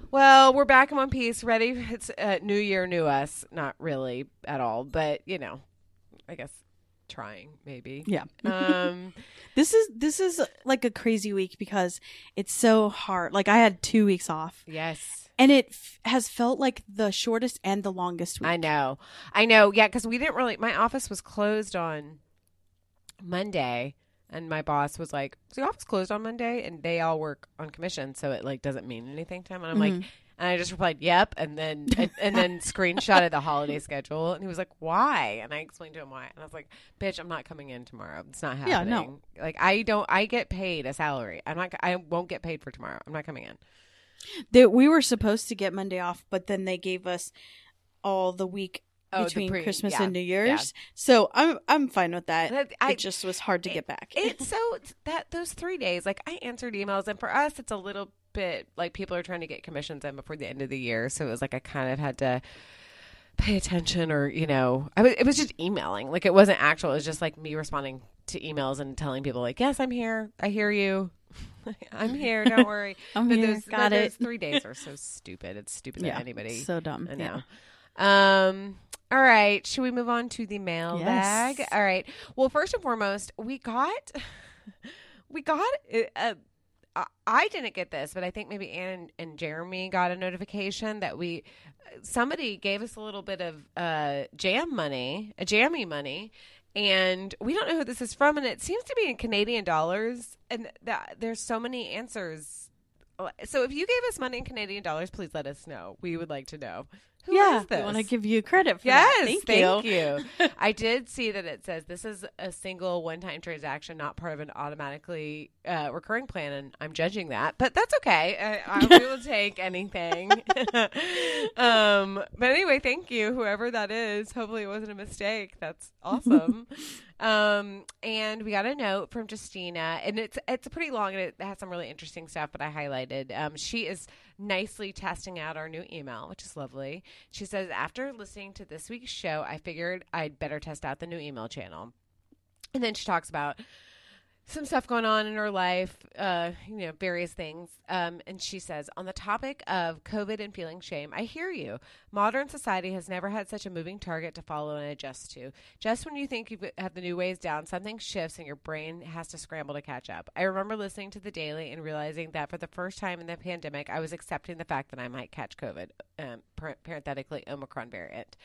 Speaker 1: Well, we're back in one piece, ready. It's uh, New Year, new us. Not really at all, but you know, I guess trying maybe.
Speaker 2: Yeah.
Speaker 1: Um.
Speaker 2: This is this is like a crazy week because it's so hard. Like I had two weeks off,
Speaker 1: yes.
Speaker 2: And it f- has felt like the shortest and the longest week.
Speaker 1: I know. I know. Yeah, because we didn't really. My office was closed on Monday, and my boss was like, "Is the office closed on Monday?" And they all work on commission, so it like doesn't mean anything to him. And I'm like,
Speaker 2: Mhm.
Speaker 1: and I just replied, "Yep," and then and, and then screenshotted the holiday schedule, and he was like, "Why?" And I explained to him why, and I was like, "Bitch, I'm not coming in tomorrow. It's not happening.
Speaker 2: Yeah, no.
Speaker 1: Like I don't. I get paid a salary. I'm not. I won't get paid for tomorrow. I'm not coming in.
Speaker 2: That we were supposed to get Monday off, but then they gave us all the week
Speaker 1: Oh,
Speaker 2: between
Speaker 1: pre-
Speaker 2: Christmas
Speaker 1: yeah,
Speaker 2: and New Year's. So I'm I'm fine with that.
Speaker 1: That- I-
Speaker 2: it just was hard to
Speaker 1: it-
Speaker 2: get back.
Speaker 1: it's so that those three days like i answered emails and for us it's a little bit like people are trying to get commissions in before the end of the year so it was like i kind of had to pay attention or you know I was, it was just emailing like it wasn't actual it was just like me responding to emails and telling people like yes i'm here i hear you i'm here don't worry
Speaker 2: I'm
Speaker 1: but
Speaker 2: here.
Speaker 1: those,
Speaker 2: Got
Speaker 1: but
Speaker 2: it.
Speaker 1: those three days are so stupid it's stupid
Speaker 2: yeah,
Speaker 1: anybody
Speaker 2: So dumb.
Speaker 1: I
Speaker 2: Yeah.
Speaker 1: Um. All right. Should we move on to the mailbag?
Speaker 2: Yes.
Speaker 1: All right. Well, first and foremost, we got, we got. Uh, I- I didn't get this, but I think maybe Ann and Jeremy got a notification that we somebody gave us a little bit of uh, jam money, a jammy money, and we don't know who this is from, and it seems to be in Canadian dollars, and that there's so many answers. So if you gave us money in Canadian dollars, please let us know. We would like to know. Who
Speaker 2: yeah,
Speaker 1: is this?
Speaker 2: I want to give you credit for
Speaker 1: Yes,
Speaker 2: that. Thank,
Speaker 1: thank
Speaker 2: you.
Speaker 1: you. I did see that it says this is a single one-time transaction, not part of an automatically uh, recurring plan, and I'm judging that, but that's okay. I, I will take anything. um, but anyway, thank you, whoever that is. Hopefully, it wasn't a mistake. That's awesome. Um, and we got a note from Justina, and it's it's pretty long, and it has some really interesting stuff. But I highlighted. Um, she is nicely testing out our new email, which is lovely. She says, after listening to this week's show, I figured I'd better test out the new email channel. And then she talks about some stuff going on in her life, uh, you know, various things. Um, and she says, on the topic of COVID and feeling shame, I hear you. Modern society has never had such a moving target to follow and adjust to. Just when you think you have the new ways down, something shifts and your brain has to scramble to catch up. I remember listening to the daily and realizing that for the first time in the pandemic, I was accepting the fact that I might catch COVID, um, parenthetically, Omicron variant.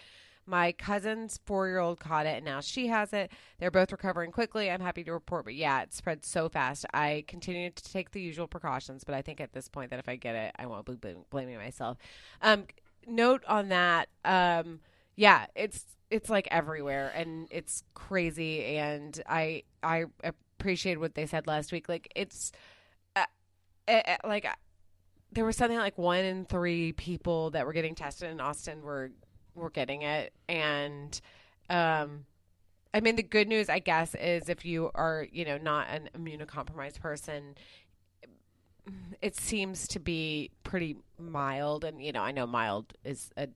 Speaker 1: My cousin's four year old caught it and now she has it. They're both recovering quickly. I'm happy to report, but yeah, it spread so fast. I continue to take the usual precautions, but I think at this point that if I get it, I won't be blaming myself. Um, note on that. Um, yeah, it's it's like everywhere and it's crazy. And I I appreciate what they said last week. Like it's uh, uh, uh, like there was something like one in three people that were getting tested in Austin were were getting it, and um, I mean the good news, I guess, is if you are you know not an immunocompromised person, it seems to be pretty mild, and you know I know mild is a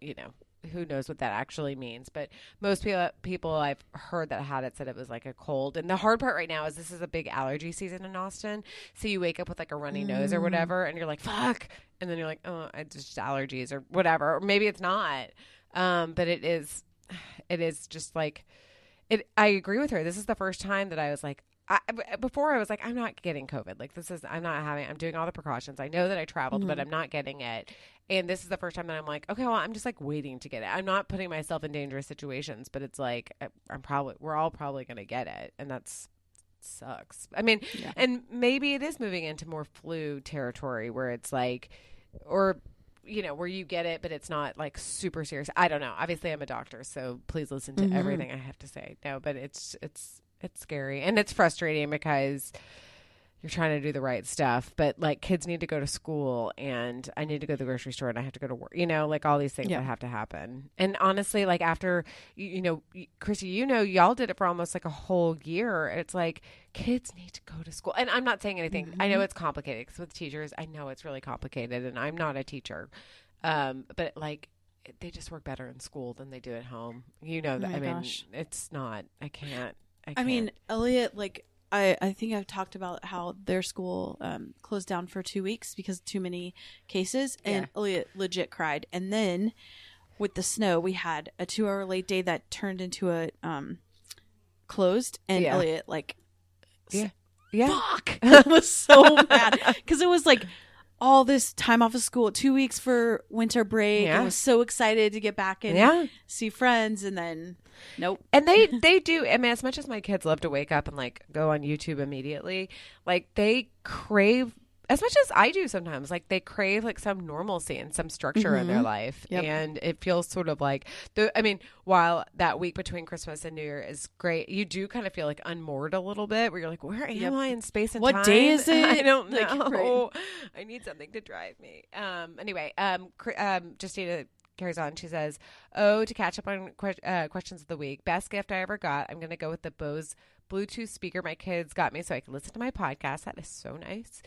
Speaker 1: you know who knows what that actually means. But most people people I've heard that had it said it was like a cold. And the hard part right now is this is a big allergy season in Austin. So you wake up with like a runny nose or
Speaker 2: Mm.
Speaker 1: whatever and you're like fuck and then you're like oh it's just allergies or whatever or maybe it's not um but it is it is just like it I agree with her this is the first time that I was like I, before I was like, I'm not getting COVID. Like this is, I'm not having. I'm doing all the precautions. I know that I traveled, but
Speaker 2: Mhm.
Speaker 1: I'm not getting it. And this is the first time that I'm like, okay, well, I'm just like waiting to get it. I'm not putting myself in dangerous situations, but it's like I'm probably, we're all probably gonna get it, and that's sucks. I mean,
Speaker 2: Yeah.
Speaker 1: and maybe it is moving into more flu territory where it's like, or you know, where you get it, but it's not like super serious. I don't know. Obviously, I'm a doctor, so please listen to
Speaker 2: Mhm.
Speaker 1: everything I have to say. No, but it's it's it's scary and it's frustrating because you're trying to do the right stuff, but like kids need to go to school and I need to go to the grocery store and I have to go to work. You know, like all these things
Speaker 2: Yeah.
Speaker 1: that have to happen. And honestly, like after you, you know, Chrissy, you know, y'all did it for almost like a whole year. It's like kids need to go to school. And I'm not saying anything. I know
Speaker 2: Mhm.
Speaker 1: it's complicated because with teachers, I know it's really complicated, and I'm not a teacher. Um, but like they just work better in school than they do at home. You know
Speaker 2: Oh
Speaker 1: that. I mean,
Speaker 2: gosh.
Speaker 1: it's not. I can't. I,
Speaker 2: I mean, Elliot, like I, I think I've talked about how their school um, closed down for two weeks because too many cases, and
Speaker 1: Yeah.
Speaker 2: Elliot legit cried. And then with the snow, we had a two-hour late day that turned into a um, closed, and
Speaker 1: Yeah.
Speaker 2: Elliot like,
Speaker 1: Yeah. Yeah.
Speaker 2: fuck, was so mad because it was like all this time off of school, two weeks for winter break.
Speaker 1: Yeah.
Speaker 2: I was so excited to get back and
Speaker 1: Yeah.
Speaker 2: see friends, and then nope.
Speaker 1: And they they do. I mean, as much as my kids love to wake up and like go on YouTube immediately, like they crave as much as I do sometimes. Like they crave like some normalcy and some structure in their life,
Speaker 2: Yep.
Speaker 1: and it feels sort of like the. I mean, while that week between Christmas and New Year is great, you do kind of feel like unmoored a little bit, where you're like, where am
Speaker 2: Yep.
Speaker 1: I in space and
Speaker 2: What
Speaker 1: time?
Speaker 2: day is it?
Speaker 1: I don't
Speaker 2: Like,
Speaker 1: know. I need something to drive me. Um. Anyway. Um. Um. Justina carries on. She says, "Oh, to catch up on que- uh, questions of the week, best gift I ever got. I'm going to go with the Bose Bluetooth speaker my kids got me so I can listen to my podcast. That is so nice.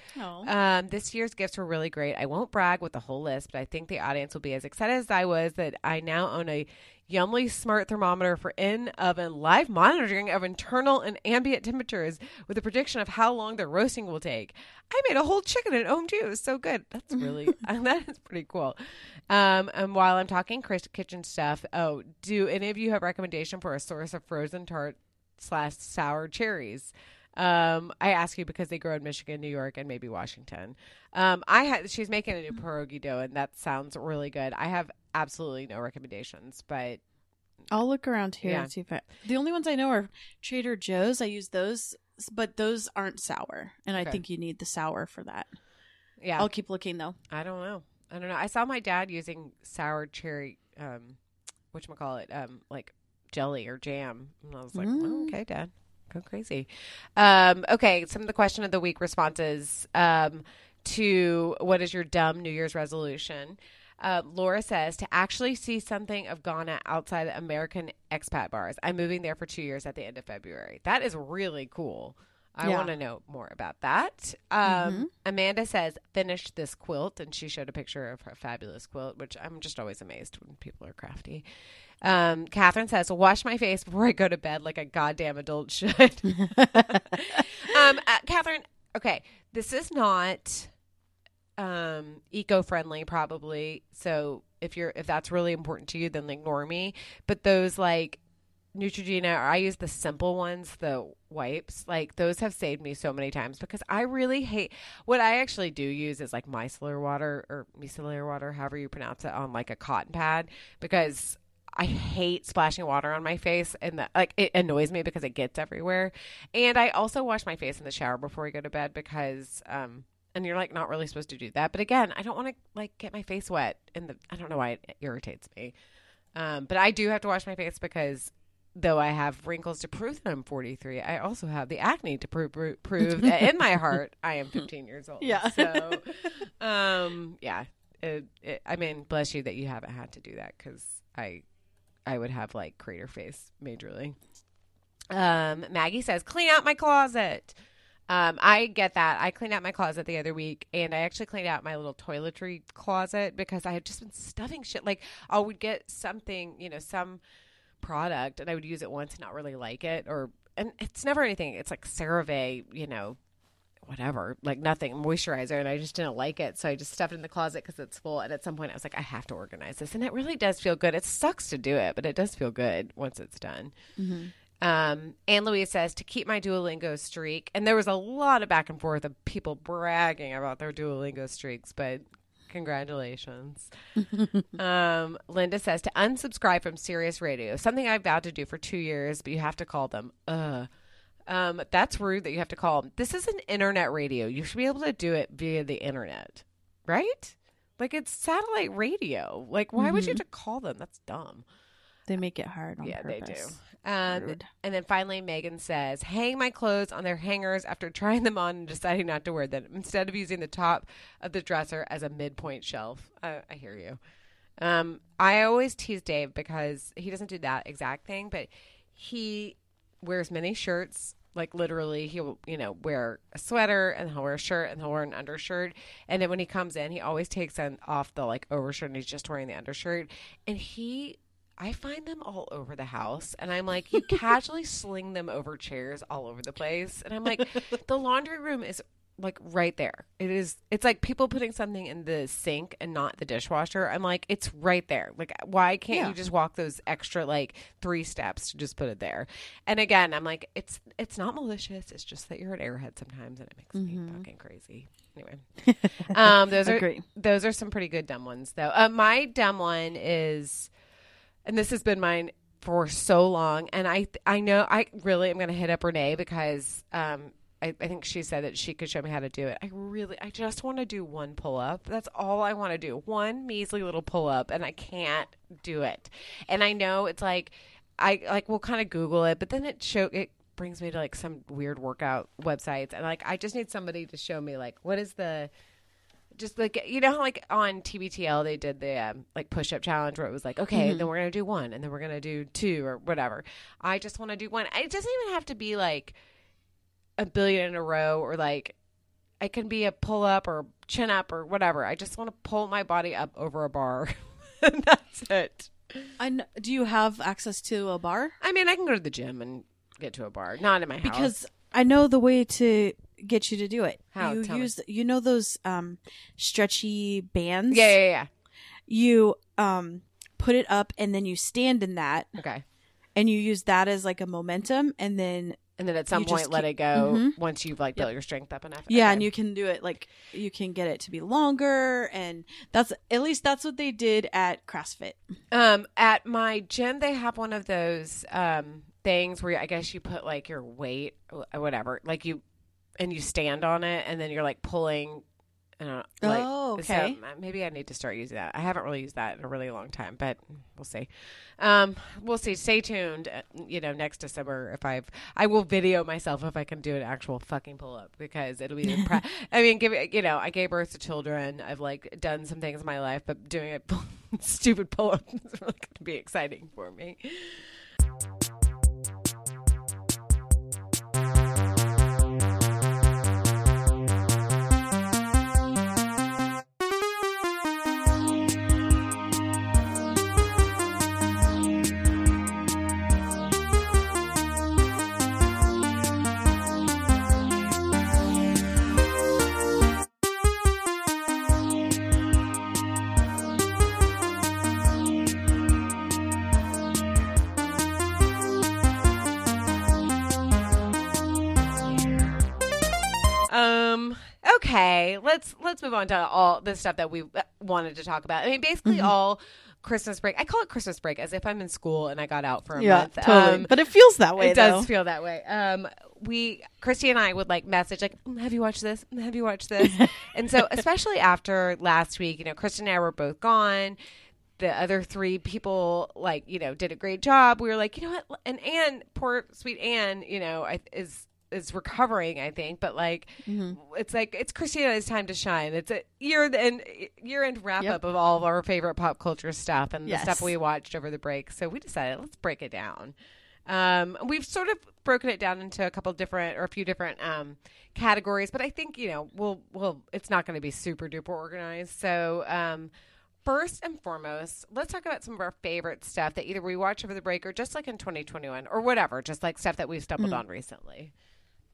Speaker 1: Um, this year's gifts were really great. I won't brag with the whole list, but I think the audience will be as excited as I was that I now own a Yummly smart thermometer for in oven live monitoring of internal and ambient temperatures with a prediction of how long the roasting will take. I made a whole chicken at home too. It was so good. That's really that is pretty cool. Um, and while I'm talking kitchen stuff, oh, do any of you have recommendation for a source of frozen tart slash sour cherries? Um, I ask you because they grow in Michigan, New York, and maybe Washington. Um, I had she's making a new pierogi dough, and that sounds really good. I have absolutely no recommendations, but
Speaker 2: I'll look around here
Speaker 1: Yeah.
Speaker 2: and see if I. The only ones I know are Trader Joe's. I use those, but those aren't sour, and I think you need the sour for that.
Speaker 1: yeah,
Speaker 2: I'll keep looking though.
Speaker 1: I don't know. I don't know. I saw my dad using sour cherry, um, what should I call it, um, like jelly or jam, and I was like,
Speaker 2: Mm.
Speaker 1: okay, Dad, go crazy. Um, okay, some of the question of the week responses um, to what is your dumb New Year's resolution. Uh, Laura says to actually see something of Ghana outside American expat bars. I'm moving there for two years at the end of February. That is really cool. I
Speaker 2: Yeah.
Speaker 1: want to know more about that. Um, Amanda says, finish this quilt. And she showed a picture of her fabulous quilt, which I'm just always amazed when people are crafty. Um, Catherine says, wash my face before I go to bed like a goddamn adult should. um, uh, Catherine, okay, this is not um eco-friendly probably so if you're if that's really important to you then ignore me but those like Neutrogena or I use the simple ones the wipes like those have saved me so many times because I really hate what I actually do use is like micellar water or micellar water however you pronounce it on like a cotton pad because I hate splashing water on my face and that like it annoys me because it gets everywhere. And I also wash my face in the shower before I go to bed because um and you're like not really supposed to do that. But again, I don't want to like get my face wet and the I don't know why it irritates me. Um but I do have to wash my face because though I have wrinkles to prove that I'm 43, I also have the acne to prove that in my heart I am 15 years old.
Speaker 2: Yeah.
Speaker 1: So, um, yeah. It, it, I mean, bless you that you haven't had to do that because I, I would have like crater face majorly. Um, Maggie says, clean out my closet. Um, I get that. I cleaned out my closet the other week, and I actually cleaned out my little toiletry closet because I had just been stuffing shit. Like I would get something, you know, some product, and I would use it once and not really like it, or and it's never anything. It's like CeraVe, you know, whatever, like nothing moisturizer, and I just didn't like it, so I just stuffed it in the closet because it's full. And at some point, I was like, I have to organize this, and it really does feel good. It sucks to do it, but it does feel good once it's done. Um, Anne Louise says to keep my Duolingo streak, and there was a lot of back and forth of people bragging about their Duolingo streaks, but congratulations. um, Linda says to unsubscribe from Sirius Radio, something I've vowed to do for two years, but you have to call them. Ugh. Um, that's rude that you have to call them. This is an internet radio. You should be able to do it via the internet, right? Like it's satellite radio. Like why would you have to call them? That's dumb.
Speaker 2: They make it hard on
Speaker 1: Yeah, they do. Um,
Speaker 2: Rude.
Speaker 1: and then finally, Megan says, hang my clothes on their hangers after trying them on and deciding not to wear them instead of using the top of the dresser as a midpoint shelf. Uh, I hear you. Um, I always tease Dave because he doesn't do that exact thing, but he wears many shirts. Like literally, he'll you know wear a sweater and he'll wear a shirt and he'll wear an undershirt. And then when he comes in, he always takes on, off the like overshirt and he's just wearing the undershirt. And he I find them all over the house, and I'm like, you casually sling them over chairs all over the place, and I'm like, the laundry room is like right there. It is. It's like people putting something in the sink and not the dishwasher. I'm like, it's right there. Like, why can't
Speaker 2: Yeah.
Speaker 1: you just walk those extra like three steps to just put it there? And again, I'm like, it's it's not malicious. It's just that you're an airhead sometimes, and it makes me fucking crazy. Anyway, um, those are those are some pretty good dumb ones though. Uh, my dumb one is, and this has been mine for so long, and I I know I really am going to hit up Renee because um I, I think she said that she could show me how to do it. I really I just want to do one pull up. That's all I want to do. One measly little pull up, and I can't do it. And I know it's like I like will kind of Google it, but then it show it brings me to like some weird workout websites, and like I just need somebody to show me like what is the just like you know how like on TBTL they did the um, like push up challenge where it was like okay then we're gonna do one and then we're gonna do two or whatever. I just want to do one. It doesn't even have to be like a billion in a row or like it can be a pull up or chin up or whatever. I just want to pull my body up over a bar. and that's it.
Speaker 2: And do you have access to a bar?
Speaker 1: I mean, I can go to the gym and get to a bar, not in my house.
Speaker 2: Because I know the way to get you to do it.
Speaker 1: How?
Speaker 2: You
Speaker 1: Tell me.
Speaker 2: use you know those um stretchy bands?
Speaker 1: yeah, yeah, yeah.
Speaker 2: You um put it up and then you stand in that
Speaker 1: Okay.
Speaker 2: and you use that as like a momentum and then
Speaker 1: And then at some
Speaker 2: You
Speaker 1: point, let
Speaker 2: keep-
Speaker 1: it go
Speaker 2: Mhm.
Speaker 1: once you've like built your strength up enough.
Speaker 2: yeah,
Speaker 1: Okay.
Speaker 2: and you can do it like you can get it to be longer and that's at least that's what they did at CrossFit.
Speaker 1: Um, at my gym, they have one of those um things where I guess you put like your weight whatever, like you, and you stand on it, and then you're like pulling. I don't know, like,
Speaker 2: Oh,
Speaker 1: so
Speaker 2: okay.
Speaker 1: maybe I need to start using that. I haven't really used that in a really long time, but we'll see. Um, we'll see. Stay tuned. uh, You know, next December, if I've, I will video myself if I can do an actual fucking pull up because it'll be. Impre- I mean, give. You know, I gave birth to children. I've like done some things in my life, but doing a stupid pull up is really going to be exciting for me. Let's let's move on to all the stuff that we wanted to talk about. I mean, basically
Speaker 2: Mm-hmm.
Speaker 1: all Christmas break. I call it Christmas break as if I'm in school and I got out for a month. Um,
Speaker 2: but it feels that way
Speaker 1: it does feel that way. Um, we Christy and I would like message like, "Mm, "Have you watched this? Mm, Have you watched this?" and so, especially after last week, you know, Christy and I were both gone. The other three people, like you know, did a great job. We were like, you know what? And Anne, poor sweet Anne, you know, I, is is recovering, I think. But like, it's like it's Christina's time to shine. It's a year and year end wrap
Speaker 2: Yep.
Speaker 1: up of all of our favorite pop culture stuff and
Speaker 2: Yes.
Speaker 1: the stuff we watched over the break. So we decided let's break it down. Um, we've sort of broken it down into a couple different or a few different um, categories, but I think you know we'll we'll it's not going to be super duper organized. So um, first and foremost, let's talk about some of our favorite stuff that either we watched over the break or just like in 2021 or whatever, just like stuff that we've stumbled on recently.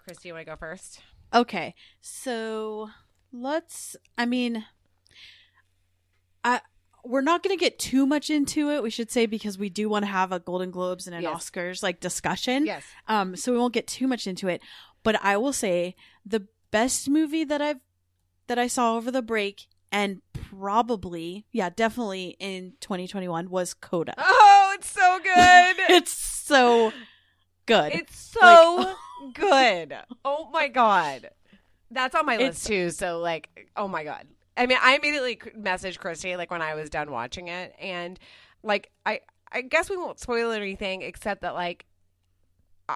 Speaker 1: Christy, you want to go first?
Speaker 2: Okay, so let's. I mean, I we're not going to get too much into it. We should say because we do want to have a Golden Globes and an
Speaker 1: Yes.
Speaker 2: Oscars like discussion.
Speaker 1: Yes.
Speaker 2: Um, so we won't get too much into it. But I will say the best movie that I've that I saw over the break and probably, yeah, definitely in 2021 was Coda.
Speaker 1: Oh, it's so good.
Speaker 2: it's so good.
Speaker 1: It's so good. Oh my god, that's on my list too. So like, oh my god. I mean, I immediately messaged Christy like when I was done watching it, and like I, I guess we won't spoil anything except that like,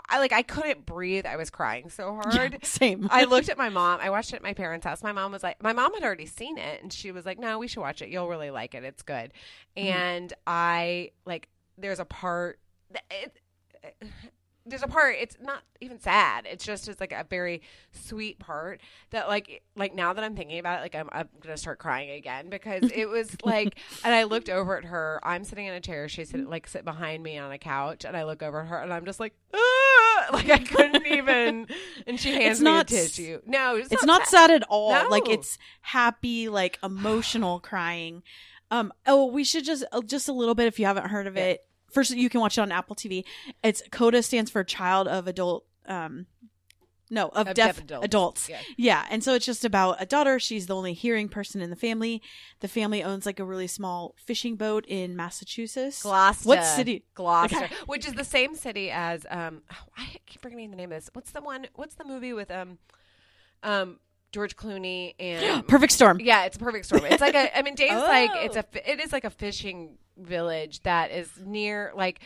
Speaker 1: I like I couldn't breathe. I was crying so hard.
Speaker 2: Yeah, same.
Speaker 1: I looked at my mom. I watched it at my parents' house. My mom was like, my mom had already seen it, and she was like, "No, we should watch it. You'll really like it. It's good." Mm-hmm. And I like, there's a part. that- It, there's a part. It's not even sad. It's just it's like a very sweet part that like like now that I'm thinking about it, like I'm I'm gonna start crying again because it was like. and I looked over at her. I'm sitting in a chair. She's sitting like sit behind me on a couch, and I look over at her, and I'm just like. "Ah!" Like I couldn't even. And she hands
Speaker 2: It's
Speaker 1: me
Speaker 2: not
Speaker 1: a tissue. No, it's,
Speaker 2: it's not sad at all. Like it's happy, like emotional crying. Um. Oh, we should just uh, just a little bit if you haven't heard of it. First, you can watch it on Apple TV. It's CODA stands for Child of Adult. Um. No, of,
Speaker 1: Of
Speaker 2: deaf,
Speaker 1: deaf adults.
Speaker 2: adults.
Speaker 1: Yeah.
Speaker 2: Yeah, and so it's just about a daughter. She's the only hearing person in the family. The family owns like a really small fishing boat in Massachusetts.
Speaker 1: Gloucester.
Speaker 2: What city?
Speaker 1: Gloucester,
Speaker 2: Okay.
Speaker 1: which is the same city as um. oh, I keep forgetting the name of this. What's the one? What's the movie with um, um George Clooney and
Speaker 2: Perfect storm.
Speaker 1: Yeah, it's a perfect storm. It's like a. I mean, Dave's like oh. it's
Speaker 2: Oh.
Speaker 1: a. It is like a fishing village that is near like.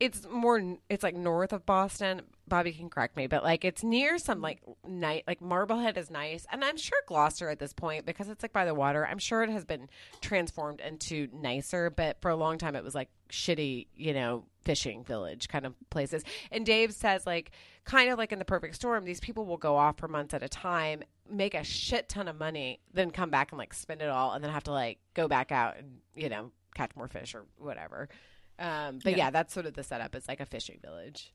Speaker 1: It's more. It's like north of Boston. Bobby can correct me, but like it's near some like night. Like Marblehead is nice, and I'm sure Gloucester at this point because it's like by the water. I'm sure it has been transformed into nicer, but for a long time it was like shitty, you know, fishing village kind of places. And Dave says like kind of like in the perfect storm, these people will go off for months at a time, make a shit ton of money, then come back and like spend it all and then have to like go back out and, you know, catch more fish or whatever. Um, but
Speaker 2: Yeah.
Speaker 1: yeah. that's sort of the setup. It's like a fishing village.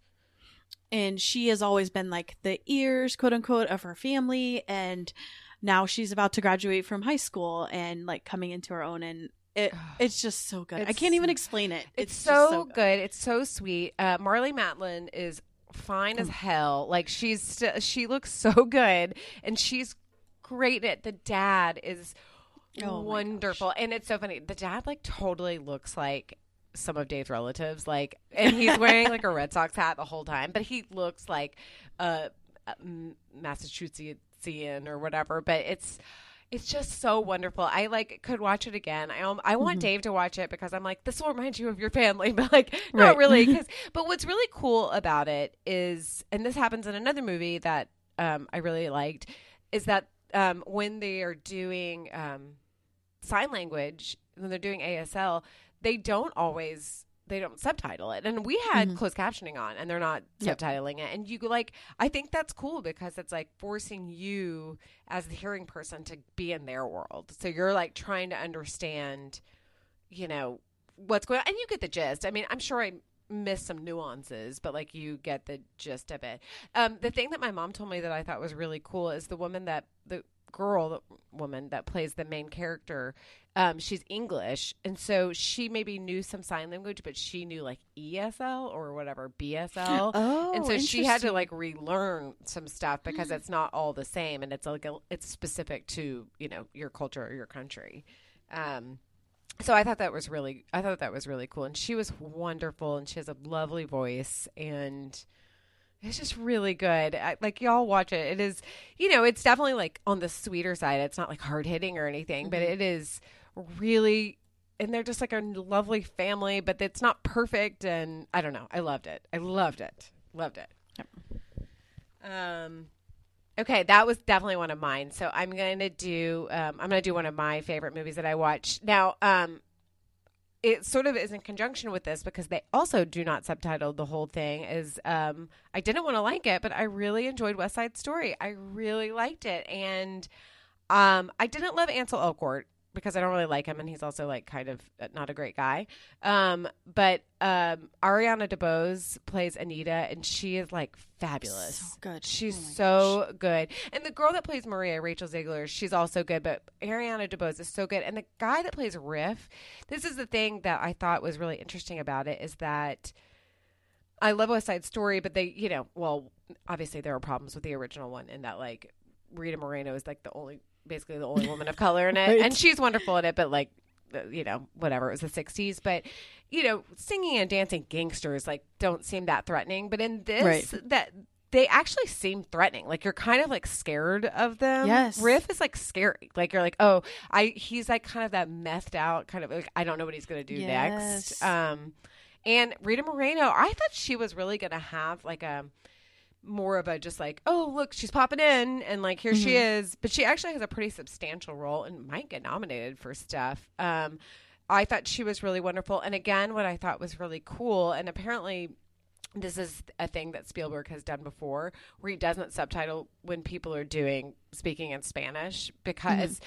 Speaker 2: And she has always been like the ears quote unquote of her family and now she's about to graduate from high school and like coming into her own and it it's just so good i can't even explain it
Speaker 1: It's,
Speaker 2: just
Speaker 1: so, good. It's so sweet. Uh, Marlee Matlin is fine
Speaker 2: Mm.
Speaker 1: as hell. Like she's st- she looks so good, and she's great at. The dad is
Speaker 2: Oh
Speaker 1: wonderful, and it's so funny. The dad like totally looks like some of Dave's relatives. Like, and he's wearing like a Red Sox hat the whole time, but he looks like a, Massachusettsian or whatever. But it's it's just so wonderful. I like could watch it again. I um, I want
Speaker 2: Mhm.
Speaker 1: Dave to watch it because I'm like this will remind you of your family, but like not
Speaker 2: Right.
Speaker 1: really. 'cause- but what's really cool about it is, and this happens in another movie that um, I really liked, is that um, when they are doing um, sign language, when they're doing ASL, they don't always they don't subtitle it. And we had
Speaker 2: Mhm.
Speaker 1: closed captioning on and they're not
Speaker 2: Yep.
Speaker 1: subtitling it. And you like I think that's cool because it's like forcing you as the hearing person to be in their world. So you're like trying to understand, you know, what's going on and you get the gist. I mean, I'm sure I missed some nuances, but like you get the gist of it. Um, the thing that my mom told me that I thought was really cool is the woman that the girl, the woman that plays the main character, um, she's English, and so she maybe knew some sign language, but she knew like ESL or whatever BSL.
Speaker 2: oh
Speaker 1: and so she had to. Like relearn some stuff because it's not all the same and it's like a, it's specific to you know your culture or your country um so i thought that was really i thought that was really cool and she was wonderful and she has a lovely voice and it's just really good I, like y'all watch it it is you know it's definitely like on the sweeter side it's not like hard hitting or anything but
Speaker 2: Mhm.
Speaker 1: it is really and they're just like a lovely family but it's not perfect. And i don't know. I loved it. I loved it. Loved it. Um okay. That was definitely one of mine. So i'm gonna do um, i'm gonna do one of my favorite movies that i watched. Now um it sort of is in conjunction with this because they also do not subtitle the whole thing is um i didn't want to like it but i really enjoyed west side story. I really liked it. And um i didn't love ansel elgort because I don't really like him, and he's also like kind of not a great guy. Um, but um, Ariana DeBose plays Anita, and she is like fabulous.
Speaker 2: So good.
Speaker 1: She's
Speaker 2: Oh
Speaker 1: so good, and the girl that plays Maria, Rachel Zegler, she's also good. But Ariana DeBose is so good, and the guy that plays Riff, this is the thing that I thought was really interesting about it is that. I love West Side Story, but they, you know, well, obviously there are problems with the original one in that like Rita Moreno is like the only, basically the only woman of color in it,
Speaker 2: Right.
Speaker 1: and she's wonderful in it. But like, you know, whatever. It was the '60s, but you know, singing and dancing gangsters like don't seem that threatening. But in this,
Speaker 2: Right.
Speaker 1: that they actually seem threatening. Like you're kind of like scared of them.
Speaker 2: Yes.
Speaker 1: Riff is like scary. Like you're like, oh, I. He's like kind of that methed out kind of like I don't know what he's gonna do next. Um, and Rita Moreno, I thought she was really gonna have like a more of a just like, oh look, she's popping in and like here she is. But she actually has a pretty substantial role and might get nominated for stuff. Um, I thought she was really wonderful. And again, what I thought was really cool, and apparently this is a thing that Spielberg has done before, where he doesn't subtitle when people are doing speaking in Spanish because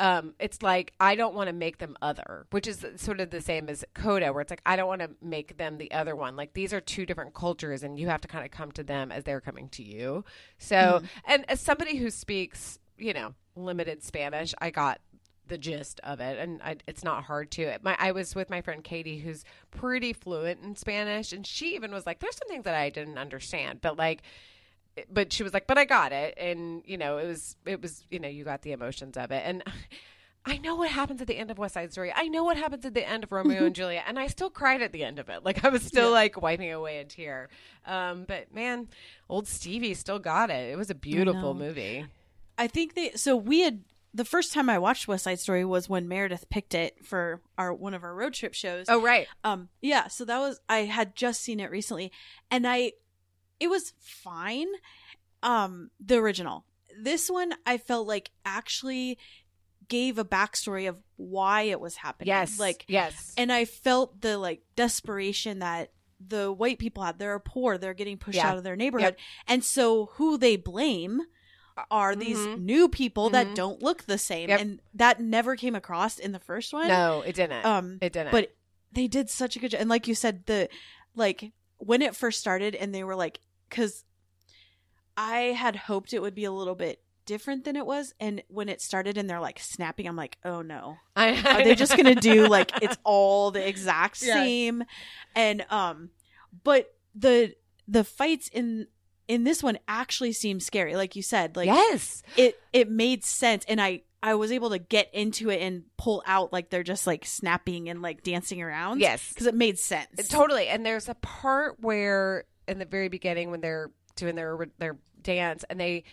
Speaker 1: um, it's like I don't want to make them other, which is sort of the same as Coda, where it's like I don't want to make them the other one. Like these are two different cultures, and you have to kind of come to them as they're coming to you. So, and as somebody who speaks, you know, limited Spanish, I got the gist of it, and I, it's not hard to. My I was with my friend Katie, who's pretty fluent in Spanish, and she even was like, "There's some things that I didn't understand," but like but she was like, "But I got it," and you know, it was it was you know, you got the emotions of it, and I know what happens at the end of West Side Story. I know what happens at the end of Romeo and Juliet, and I still cried at the end of it. Like I was still like wiping away a tear. Um, but man, old Stevie still got it. It was a beautiful
Speaker 2: know.
Speaker 1: movie.
Speaker 2: I think they so we had the first time I watched West Side Story was when Meredith picked it for our one of our road trip shows.
Speaker 1: Oh right,
Speaker 2: Um yeah, so that was I had just seen it recently and I it was fine. Um the original. This one I felt like actually gave a backstory of why it was happening.
Speaker 1: yes,
Speaker 2: Like
Speaker 1: yes,
Speaker 2: and I felt the like desperation that the white people had. They're poor. They're getting pushed
Speaker 1: Yeah.
Speaker 2: out of their neighborhood, and so who they blame are these
Speaker 1: Mhm.
Speaker 2: new people that
Speaker 1: Mhm.
Speaker 2: don't look the same,
Speaker 1: Yep.
Speaker 2: and that never came across in the first one.
Speaker 1: no, it didn't.
Speaker 2: um,
Speaker 1: it didn't.
Speaker 2: but they did such a good job, and like you said, the like when it first started, and they were like, because I had hoped it would be a little bit different than it was, and when it started, and they're like snapping, I'm like, oh no,
Speaker 1: I,
Speaker 2: are they just gonna do like it's all the exact
Speaker 1: Yeah.
Speaker 2: same and um but the the fights in in this one actually seem scary like you said like
Speaker 1: yes,
Speaker 2: it it made sense and i i was able to get into it and pull out like they're just like snapping and like dancing around
Speaker 1: yes,
Speaker 2: because it made sense
Speaker 1: Totally. And there's a part where in the very beginning when they're doing their their dance and they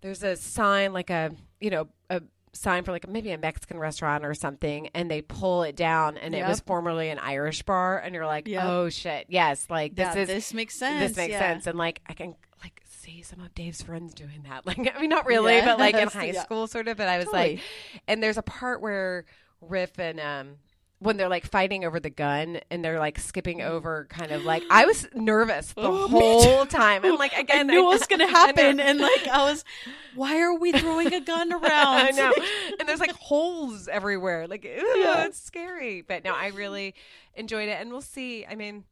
Speaker 1: there's a sign like a you know a sign for like maybe a Mexican restaurant or something and they pull it down and it was formerly an Irish bar and you're like
Speaker 2: Yep.
Speaker 1: oh shit yes like this
Speaker 2: Yeah,
Speaker 1: is
Speaker 2: this makes sense
Speaker 1: this makes
Speaker 2: yeah.
Speaker 1: sense and like I can like see some of Dave's friends doing that like I mean not really but like in high
Speaker 2: yeah.
Speaker 1: school sort of but I was
Speaker 2: Totally.
Speaker 1: like and there's a part where Riff and um when they're like fighting over the gun and they're like skipping over kind of like I was nervous the
Speaker 2: Oh,
Speaker 1: whole time and like again
Speaker 2: I knew it was gonna happen, and like I was, why are we throwing a gun around?
Speaker 1: I know. And there's like holes everywhere. Like,
Speaker 2: Yeah.
Speaker 1: it's scary. But no, I really enjoyed it. And we'll see. I mean,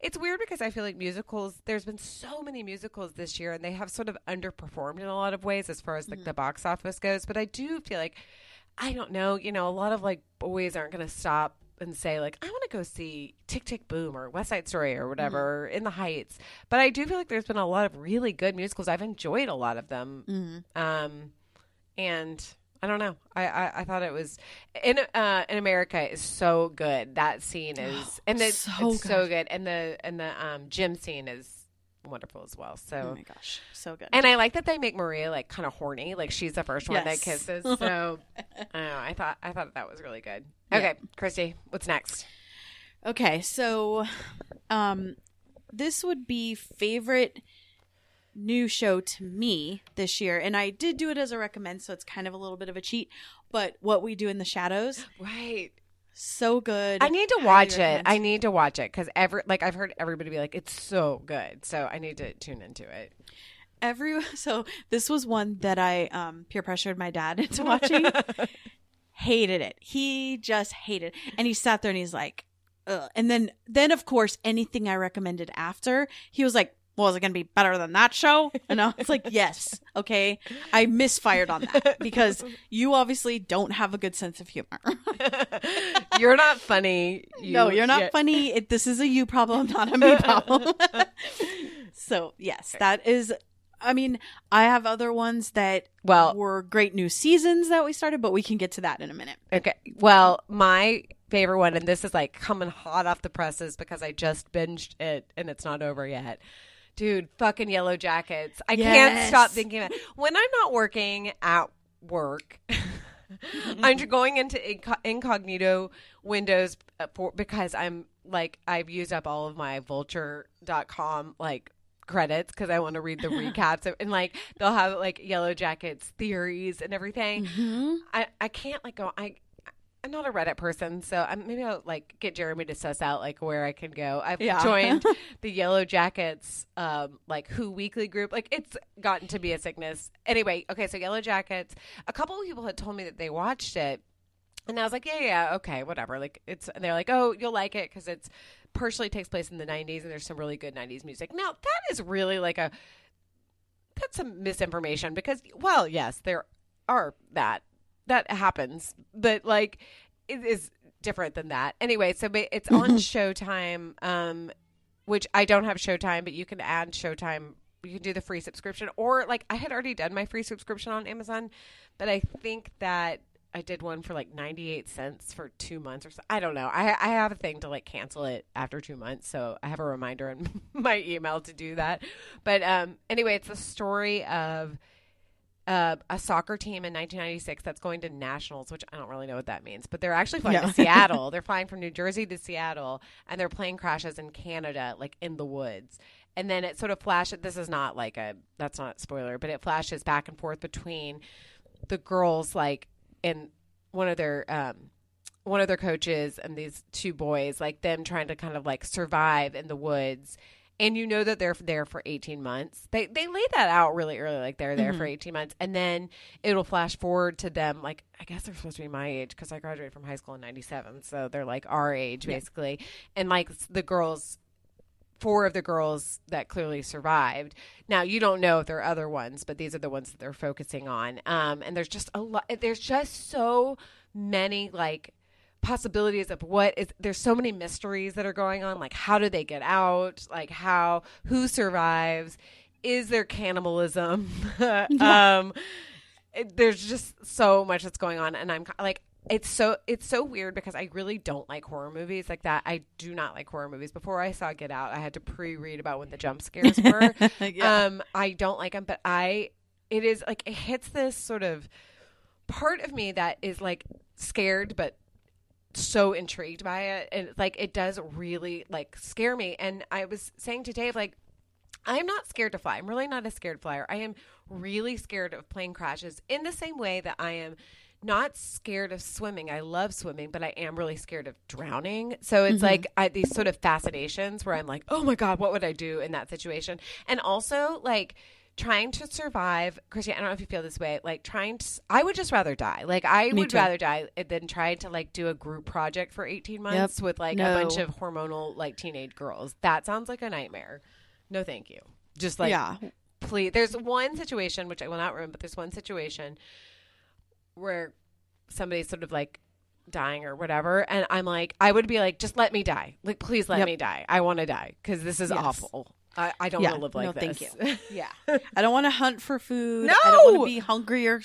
Speaker 1: it's weird because I feel like musicals, there's been so many musicals this year and they have sort of underperformed in a lot of ways as far as like mm-hmm. the box office goes. But I do feel like, I don't know, you know, a lot of like boys aren't going to stop and say like I want to go see Tick Tick Boom or West Side Story or whatever in the Heights. But I do feel like there's been a lot of really good musicals. I've enjoyed a lot of them.
Speaker 2: Mhm.
Speaker 1: Um, and I don't know. I, I, I thought it was in uh in America is so good. That scene is and it's
Speaker 2: So
Speaker 1: it's so
Speaker 2: good.
Speaker 1: good. And the and the um gym scene is wonderful as well. So, Oh
Speaker 2: my gosh, so good.
Speaker 1: and I like that they make Maria like kind of horny. Like she's the first one that kisses. So I don't know. I thought I thought that was really good.
Speaker 2: Yeah.
Speaker 1: Okay, Christy, what's next?
Speaker 2: Okay, so um this would be favorite new show to me this year and I did do it as a recommend so it's kind of a little bit of a cheat, but What We Do in the Shadows,
Speaker 1: Right.
Speaker 2: So good.
Speaker 1: I need to watch it. I need to watch it because every like I've heard everybody be like it's so good. So I need to tune into it.
Speaker 2: every so this was one that I um peer pressured my dad into watching. hated it. He just hated. it. And he sat there and he's like, Ugh. and then then of course anything I recommended after, he was like, well, is it going to be better than that show? And I was like, yes. Okay. I misfired on that because you obviously don't have a good sense of humor.
Speaker 1: you're not funny. You-
Speaker 2: no, you're not
Speaker 1: yeah.
Speaker 2: funny. It, this is a you problem, not a me problem. so, yes, that is. I mean, I have other ones that
Speaker 1: Well,
Speaker 2: were great new seasons that we started, but we can get to that in a minute.
Speaker 1: Okay. Well, my favorite one, and this is like coming hot off the presses because I just binged it and it's not over yet. Dude, fucking Yellow Jackets. I can't stop thinking about When I'm not working at work, I'm going into inco- incognito windows uh, for because I'm like, I've used up all of my vulture.com like credits because I want to read the recaps and like they'll have like Yellow Jackets theories and everything.
Speaker 2: Mm-hmm.
Speaker 1: I, I can't like go I I'm not a Reddit person, so I'm, maybe I'll like get Jeremy to suss out like where I can go. I've
Speaker 2: Yeah.
Speaker 1: joined the Yellow Jackets um like Who Weekly group. Like it's gotten to be a sickness. Anyway, okay, so Yellow Jackets. A couple of people had told me that they watched it, and I was like, yeah, yeah, okay, whatever. Like it's. And they're like, oh, you'll like it because it's partially takes place in the 90s, and there's some really good 90s music. Now that is really like a that's some misinformation because well yes there are that that happens but like it is different than that. Anyway so it's on showtime um which i don't have showtime but you can add showtime. You can do the free subscription or like i had already done my free subscription on amazon but i think that i did one for like 98 cents for two months or so. I don't know. I, I have a thing to like cancel it after two months so i have a reminder in my email to do that. But um anyway it's the story of uh, a soccer team in 1996 that's going to nationals, which I don't really know what that means, but they're actually flying
Speaker 2: Yeah.
Speaker 1: to Seattle. They're flying from New Jersey to Seattle, and their plane crashes in Canada, like in the woods. And then it sort of flashes. This is not like a that's not spoiler, but it flashes back and forth between the girls, like in one of their um, one of their coaches and these two boys, like them trying to kind of like survive in the woods. And you know that they're there for 18 months. They they lay that out really early, like they're there for 18 months. And then it'll flash forward to them, like, I guess they're supposed to be my age because I graduated from high school in 97. So they're like our age, basically. And like the girls, four of the girls that clearly survived. Now you don't know if there are other ones, but these are the ones that they're focusing on. Um, and there's just a lot. There's just so many like possibilities of what is. There's so many mysteries that are going on. Like how do they get out? Like how who survives? Is there cannibalism? um, it, there's just so much that's going on, and I'm like. It's so it's so weird because I really don't like horror movies like that. I do not like horror movies. Before I saw Get Out, I had to pre-read about when the jump scares were.
Speaker 2: Yeah.
Speaker 1: Um, I don't like them, but I it is like it hits this sort of part of me that is like scared, but so intrigued by it, and like it does really like scare me. And I was saying to Dave, like I'm not scared to fly. I'm really not a scared flyer. I am really scared of plane crashes in the same way that I am not scared of swimming. I love swimming, but I am really scared of drowning. So it's mm-hmm. like I, these sort of fascinations where I'm like, oh my God, what would I do in that situation? And also, like, trying to survive christian i don't know if you feel this way like trying to i would just rather die. Like i
Speaker 2: Me
Speaker 1: would
Speaker 2: too.
Speaker 1: rather die than try to like do a group project for 18 months with like a bunch of hormonal like teenage girls. That sounds like a nightmare. No thank you. Just like
Speaker 2: yeah.
Speaker 1: please there's one situation which i will not ruin but there's one situation where somebody's sort of like dying or whatever and i'm like i would be like just let me die. Like please let
Speaker 2: Yep.
Speaker 1: me die. I want to die because this is
Speaker 2: Yes.
Speaker 1: awful I, I don't
Speaker 2: Yeah.
Speaker 1: want to live like
Speaker 2: No,
Speaker 1: this
Speaker 2: thank Yeah. I don't want to hunt for food. No. I don't want to be hungry or,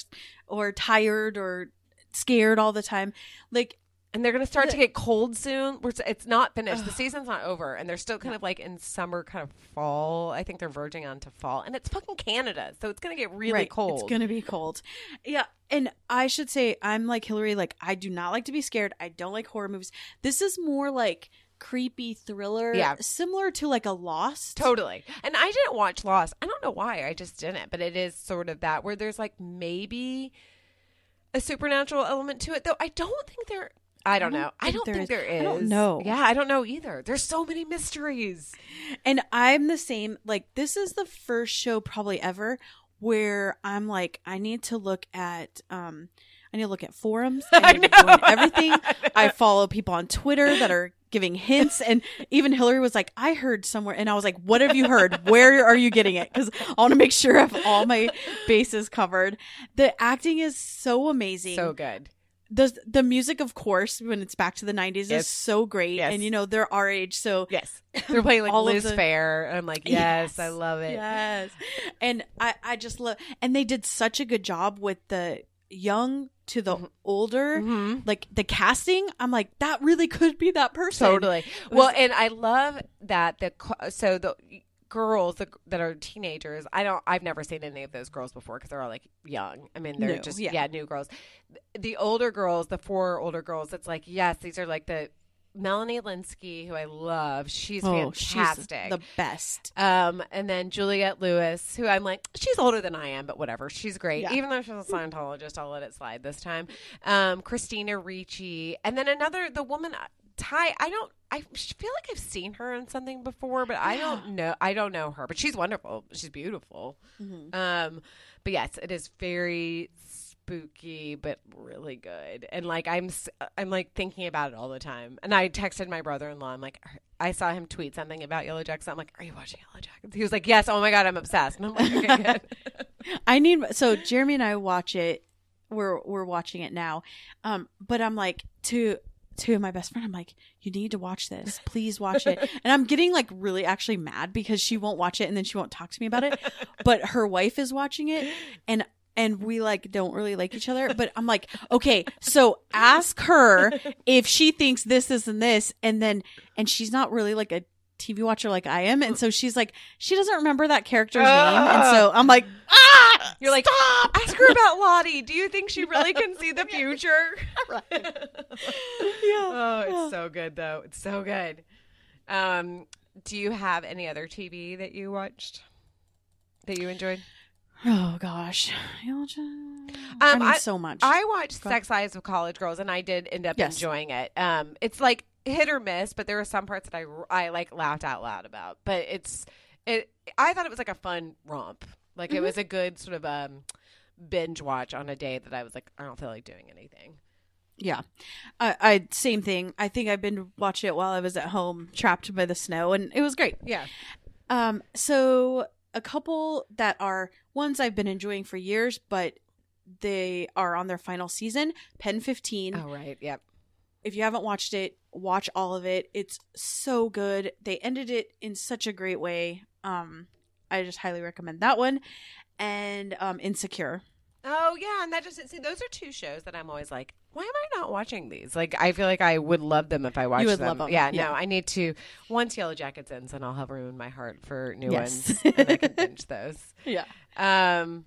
Speaker 2: or tired or scared all the time. Like,
Speaker 1: and they're going to start to get cold soon We're- it's not finished the season's not over and they're still kind of like in summer kind of fall i think they're verging on to fall and it's fucking canada so it's going to get really
Speaker 2: right,
Speaker 1: cold
Speaker 2: It's going to be cold. Yeah. And I should say, I'm like Hillary. Like, I do not like to be scared. I don't like horror movies. This is more like creepy thriller.
Speaker 1: Yeah.
Speaker 2: Similar to like a Lost.
Speaker 1: Totally. And I didn't watch Lost. I don't know why. I just didn't. But it is sort of that where there's like maybe a supernatural element to it. Though I don't think there. I don't,
Speaker 2: don't
Speaker 1: know. I don't
Speaker 2: there
Speaker 1: think
Speaker 2: is.
Speaker 1: there is.
Speaker 2: I don't know.
Speaker 1: Yeah, I don't know either. There's so many mysteries.
Speaker 2: And I'm the same. Like, this is the first show probably ever where I'm like, I need to look at, um, I need to look at forums. I
Speaker 1: I
Speaker 2: need to
Speaker 1: know.
Speaker 2: join everything. I follow people on Twitter that are giving hints. And even Hillary was like, I heard somewhere. And I was like, what have you heard? Where are you getting it? Because I want to make sure I have all my bases covered. The acting is so amazing.
Speaker 1: So good.
Speaker 2: the, the music, of course, when it's back to the 90s
Speaker 1: Yes.
Speaker 2: is so great.
Speaker 1: Yes.
Speaker 2: And, you know, they're our age. So
Speaker 1: Yes. They're playing like
Speaker 2: All
Speaker 1: Liz
Speaker 2: the-
Speaker 1: Phair. I'm like, yes, I love it.
Speaker 2: Yes. And I, I just love, and they did such a good job with the young to the older,
Speaker 1: hmm
Speaker 2: like the casting. I'm like, that really could be that person.
Speaker 1: Totally. Well, and I love that the so the girls that, that are teenagers. I don't. I've never seen any of those girls before because they're all like young. I mean, they're
Speaker 2: New,
Speaker 1: just
Speaker 2: yeah.
Speaker 1: yeah. new girls. The older girls, the four older girls. It's like yes, these are like the Melanie Lynskey, who I love. She's
Speaker 2: Oh, she's
Speaker 1: fantastic.
Speaker 2: the best.
Speaker 1: Um, and then Juliette Lewis, who I'm like, she's older than I am, but whatever. She's great.
Speaker 2: Yeah.
Speaker 1: Even though she's a Scientologist, I'll let it slide this time. Um, Christina Ricci. And then another, the woman, Ty, I don't, I feel like I've seen her in something before, but I don't know, I don't know her, but she's wonderful. She's beautiful.
Speaker 2: Mhm.
Speaker 1: Um, but yes, it is very spooky, but really good. And like, I'm, i'm like thinking about it all the time. And I texted my brother-in-law. I'm like, I saw him tweet something about Yellow Jackets. I'm like, are you watching Yellow Jackets? He was like, yes. Oh my God, I'm obsessed. And I'm like, okay, good.
Speaker 2: I need so Jeremy and I watch it. We're we're watching it now, um. But I'm like to to my best friend. I'm like, you need to watch this. Please watch it. And I'm getting like really actually mad because she won't watch it and then she won't talk to me about it. But her wife is watching it and. And we like don't really like each other, but I'm like, okay, so ask her if she thinks this, this, and this, and then, and she's not really like a TV watcher like I am, and so she's like, she doesn't remember that character's name, and so I'm like, ah,
Speaker 1: You're like,
Speaker 2: stop!
Speaker 1: ask her about Lottie. Do you think she really can see the future?
Speaker 2: Right.
Speaker 1: yeah. Oh, it's
Speaker 2: yeah.
Speaker 1: so good though. It's so good. Um, do you have any other TV that you watched that you enjoyed?
Speaker 2: Oh gosh, I mean,
Speaker 1: I-
Speaker 2: so much.
Speaker 1: I watched
Speaker 2: Go.
Speaker 1: Sex Lives of College Girls, and I did end up
Speaker 2: Yes.
Speaker 1: enjoying it. Um, it's like hit or miss, but there were some parts that I I like laughed out loud about. But it's it. I thought it was like a fun romp. Like it
Speaker 2: Mhm.
Speaker 1: was a good sort of um binge watch on a day that I was like, I don't feel like doing anything.
Speaker 2: yeah, I, I same thing. I think I've been watching it while I was at home, trapped by the snow, and it was great.
Speaker 1: Yeah.
Speaker 2: Um, so a couple that are ones I've been enjoying for years, but they are on their final season. Pen fifteen.
Speaker 1: Oh right. Yep.
Speaker 2: if you haven't watched it, watch all of it. It's so good. They ended it in such a great way. Um, I just highly recommend that one. And um, Insecure.
Speaker 1: Oh yeah, and that just see those are two shows that I'm always like, why am I not watching these? Like I feel like I would love them if I watched
Speaker 2: would
Speaker 1: them.
Speaker 2: love 'em,
Speaker 1: Yeah,
Speaker 2: yeah.
Speaker 1: no, I need to once Yellow Jackets ends, and I'll have room in my heart for new
Speaker 2: Yes.
Speaker 1: ones, and I can binge those.
Speaker 2: Yeah.
Speaker 1: Um,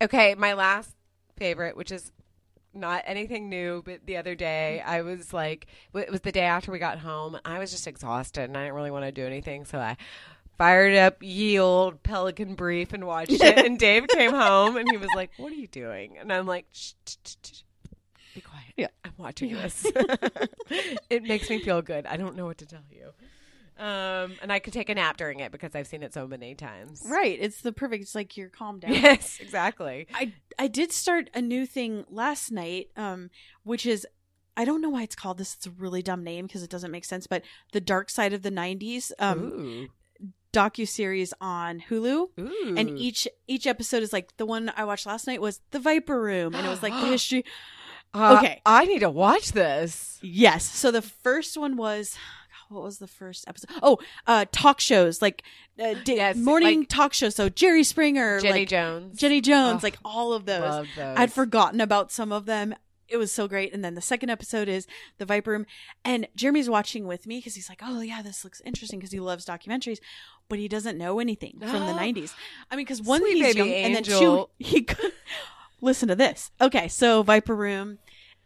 Speaker 1: okay, my last favorite, which is not anything new, but the other day I was like, it was the day after we got home. I was just exhausted and I didn't really want to do anything, so I fired up ye Yield Pelican Brief and watched it. and Dave came home and he was like, "What are you doing?" And I'm like, shh, shh, shh, shh. "Be quiet.
Speaker 2: Yeah.
Speaker 1: I'm watching this. it makes me feel good. I don't know what to tell you." Um, and I could take a nap during it because I've seen it so many times.
Speaker 2: Right. It's the perfect. It's like you're calm down.
Speaker 1: Yes, exactly.
Speaker 2: I I did start a new thing last night, um, which is I don't know why it's called this. It's a really dumb name because it doesn't make sense. But the Dark Side of the '90s um,
Speaker 1: ooh,
Speaker 2: docu series on Hulu.
Speaker 1: ooh.
Speaker 2: and each each episode is like the one I watched last night was the Viper Room, and it was like the history.
Speaker 1: Uh,
Speaker 2: okay.
Speaker 1: I need to watch this.
Speaker 2: Yes, so the first one was what was the first episode? Oh, uh, talk shows like uh, di-
Speaker 1: Yes,
Speaker 2: morning
Speaker 1: like-
Speaker 2: talk shows. So Jerry Springer,
Speaker 1: Jenny
Speaker 2: like
Speaker 1: Jones.
Speaker 2: Jenny Jones,
Speaker 1: Oh,
Speaker 2: like all of those.
Speaker 1: Those.
Speaker 2: I'd forgotten about some of them. It was so great. And then the second episode is the Viper Room. And Jeremy's watching with me because he's like, oh, yeah, this looks interesting because he loves documentaries, but he doesn't know anything from the 90s. I mean, because one,
Speaker 1: Sweet
Speaker 2: he's young, and then two, he could listen to this. Okay, so Viper Room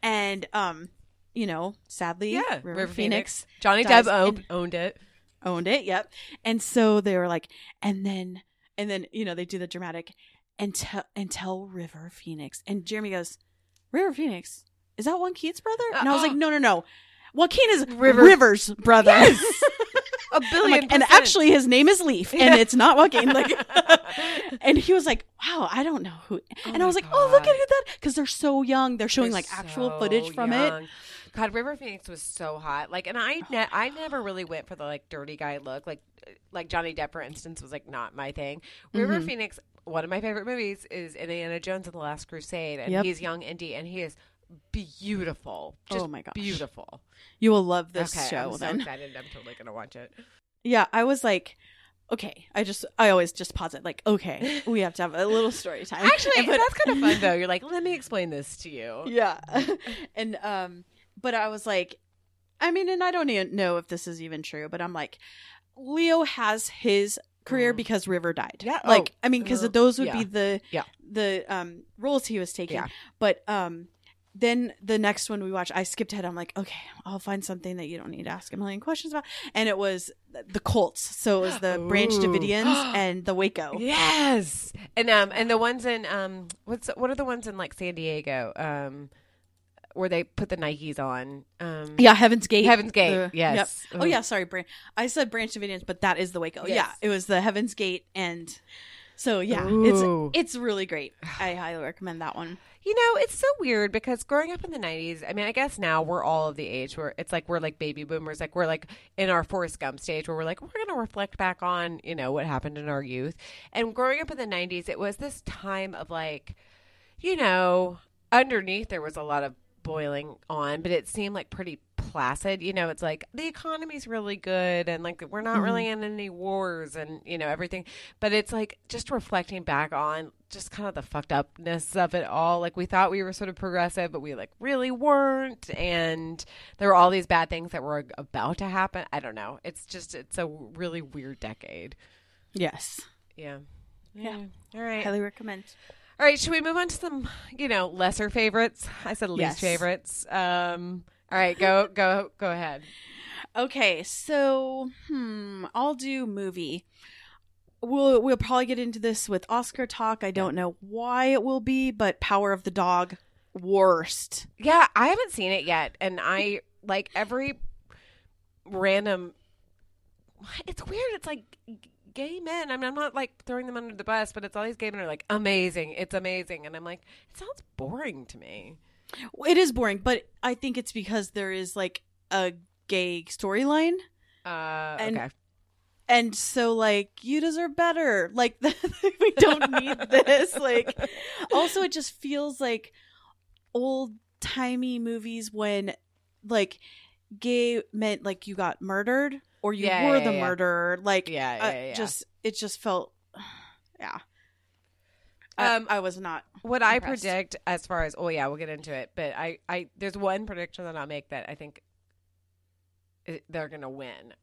Speaker 2: and, um, you know, sadly,
Speaker 1: yeah,
Speaker 2: River, Phoenix,
Speaker 1: Johnny
Speaker 2: does,
Speaker 1: Depp owned, owned it.
Speaker 2: owned it. Yep. And so they were like, and then, and then, you know, they do the dramatic and tell, and tell River Phoenix. And Jeremy goes, River Phoenix, is that Joaquin's brother? And I was like,
Speaker 1: Uh-uh.
Speaker 2: no, no, no. Joaquin is
Speaker 1: River-
Speaker 2: River's brother.
Speaker 1: A
Speaker 2: I'm
Speaker 1: billion.
Speaker 2: like, and actually his name is Leaf and it's not Joaquin. Like, and he was like, wow, I don't know who.
Speaker 1: Oh
Speaker 2: and I was like, oh, look at who that. Cause they're so young. They're showing
Speaker 1: They're
Speaker 2: like actual
Speaker 1: so
Speaker 2: footage from it.
Speaker 1: God, River Phoenix was so hot. Like, and I, ne- I never really went for the like dirty guy look. Like, like Johnny Depp, for instance, was like not my thing. River
Speaker 2: Mhm.
Speaker 1: Phoenix, one of my favorite movies is Indiana Jones and the Last Crusade, and
Speaker 2: Yep.
Speaker 1: he's young Indy, and he is beautiful. Just
Speaker 2: Oh my gosh.
Speaker 1: beautiful.
Speaker 2: You will love this
Speaker 1: okay,
Speaker 2: show
Speaker 1: I'm so
Speaker 2: then.
Speaker 1: excited. I'm totally gonna watch it.
Speaker 2: Yeah, I was like, okay. I just, I always just pause it. Like, okay, we have to have a little story time.
Speaker 1: Actually,
Speaker 2: And put-
Speaker 1: that's kind of fun though. You're like, let me explain this to you.
Speaker 2: yeah, and um, but I was like, I mean, and I don't even know if this is even true, but I'm like, Leo has his career
Speaker 1: Mm.
Speaker 2: because River died.
Speaker 1: Yeah,
Speaker 2: like
Speaker 1: oh,
Speaker 2: I mean, because those would
Speaker 1: yeah.
Speaker 2: be the
Speaker 1: Yeah.
Speaker 2: the um roles he was taking.
Speaker 1: Yeah.
Speaker 2: But um, then the next one we watched, I skipped ahead. I'm like, okay, I'll find something that you don't need to ask a million questions about. And it was the Colts. So it was the Branch Davidians and the Waco.
Speaker 1: Yes, and um, and the ones in um, what's what are the ones in like San Diego, um, where they put the Nikes on, um,
Speaker 2: Yeah, Heaven's Gate.
Speaker 1: Heaven's Gate,
Speaker 2: The-
Speaker 1: yes.
Speaker 2: yep. Oh yeah, sorry, Branch. I said Branch Davidians, but that is the Waco.
Speaker 1: Yes.
Speaker 2: Yeah, it was the Heaven's Gate, and so yeah,
Speaker 1: Ooh.
Speaker 2: it's it's really great. I highly recommend that one.
Speaker 1: You know, it's so weird because growing up in the 90s, I mean, I guess now we're all of the age where it's like we're like baby boomers. Like we're like in our Forrest Gump stage where we're like, we're going to reflect back on, you know, what happened in our youth. And growing up in the 90s, it was this time of like, you know, underneath there was a lot of boiling on, but it seemed like pretty placid. You know, it's like the economy's really good and like we're not really mm-hmm. in any wars and, you know, everything. But it's like just reflecting back on just kind of the fucked upness of it all. Like we thought we were sort of progressive, but we like really weren't. And there were all these bad things that were about to happen. I don't know. It's just, it's a really weird decade.
Speaker 2: Yes,
Speaker 1: Yeah.
Speaker 2: Yeah.
Speaker 1: All right.
Speaker 2: highly recommend.
Speaker 1: All right, should we move on to some, you know, lesser favorites? I said least
Speaker 2: Yes.
Speaker 1: favorites. Um, all right, go go go ahead.
Speaker 2: Okay, so hmm, I'll do movie. We'll we'll probably get into this with Oscar talk. I don't know why it will be, but Power of the Dog worst.
Speaker 1: Yeah, I haven't seen it yet, and I like every random. It's weird. It's like gay men. I mean, I'm not like throwing them under the bus, but it's all these gay men are like amazing. It's amazing, and I'm like, it sounds boring to me.
Speaker 2: It is boring, but I think it's because there is like a gay storyline.
Speaker 1: Uh,
Speaker 2: And-
Speaker 1: okay.
Speaker 2: And so like you deserve better. Like we don't need this. Like also it just feels like old timey movies when like gay meant like you got murdered or you
Speaker 1: Yeah,
Speaker 2: were
Speaker 1: yeah,
Speaker 2: the
Speaker 1: yeah.
Speaker 2: murderer. Like
Speaker 1: Yeah,
Speaker 2: uh,
Speaker 1: yeah,
Speaker 2: just it just felt yeah. I-
Speaker 1: Um,
Speaker 2: I, was not
Speaker 1: What I predict as far as oh yeah, we'll get into it, but I I there's one prediction that I'll make that I think they're gonna win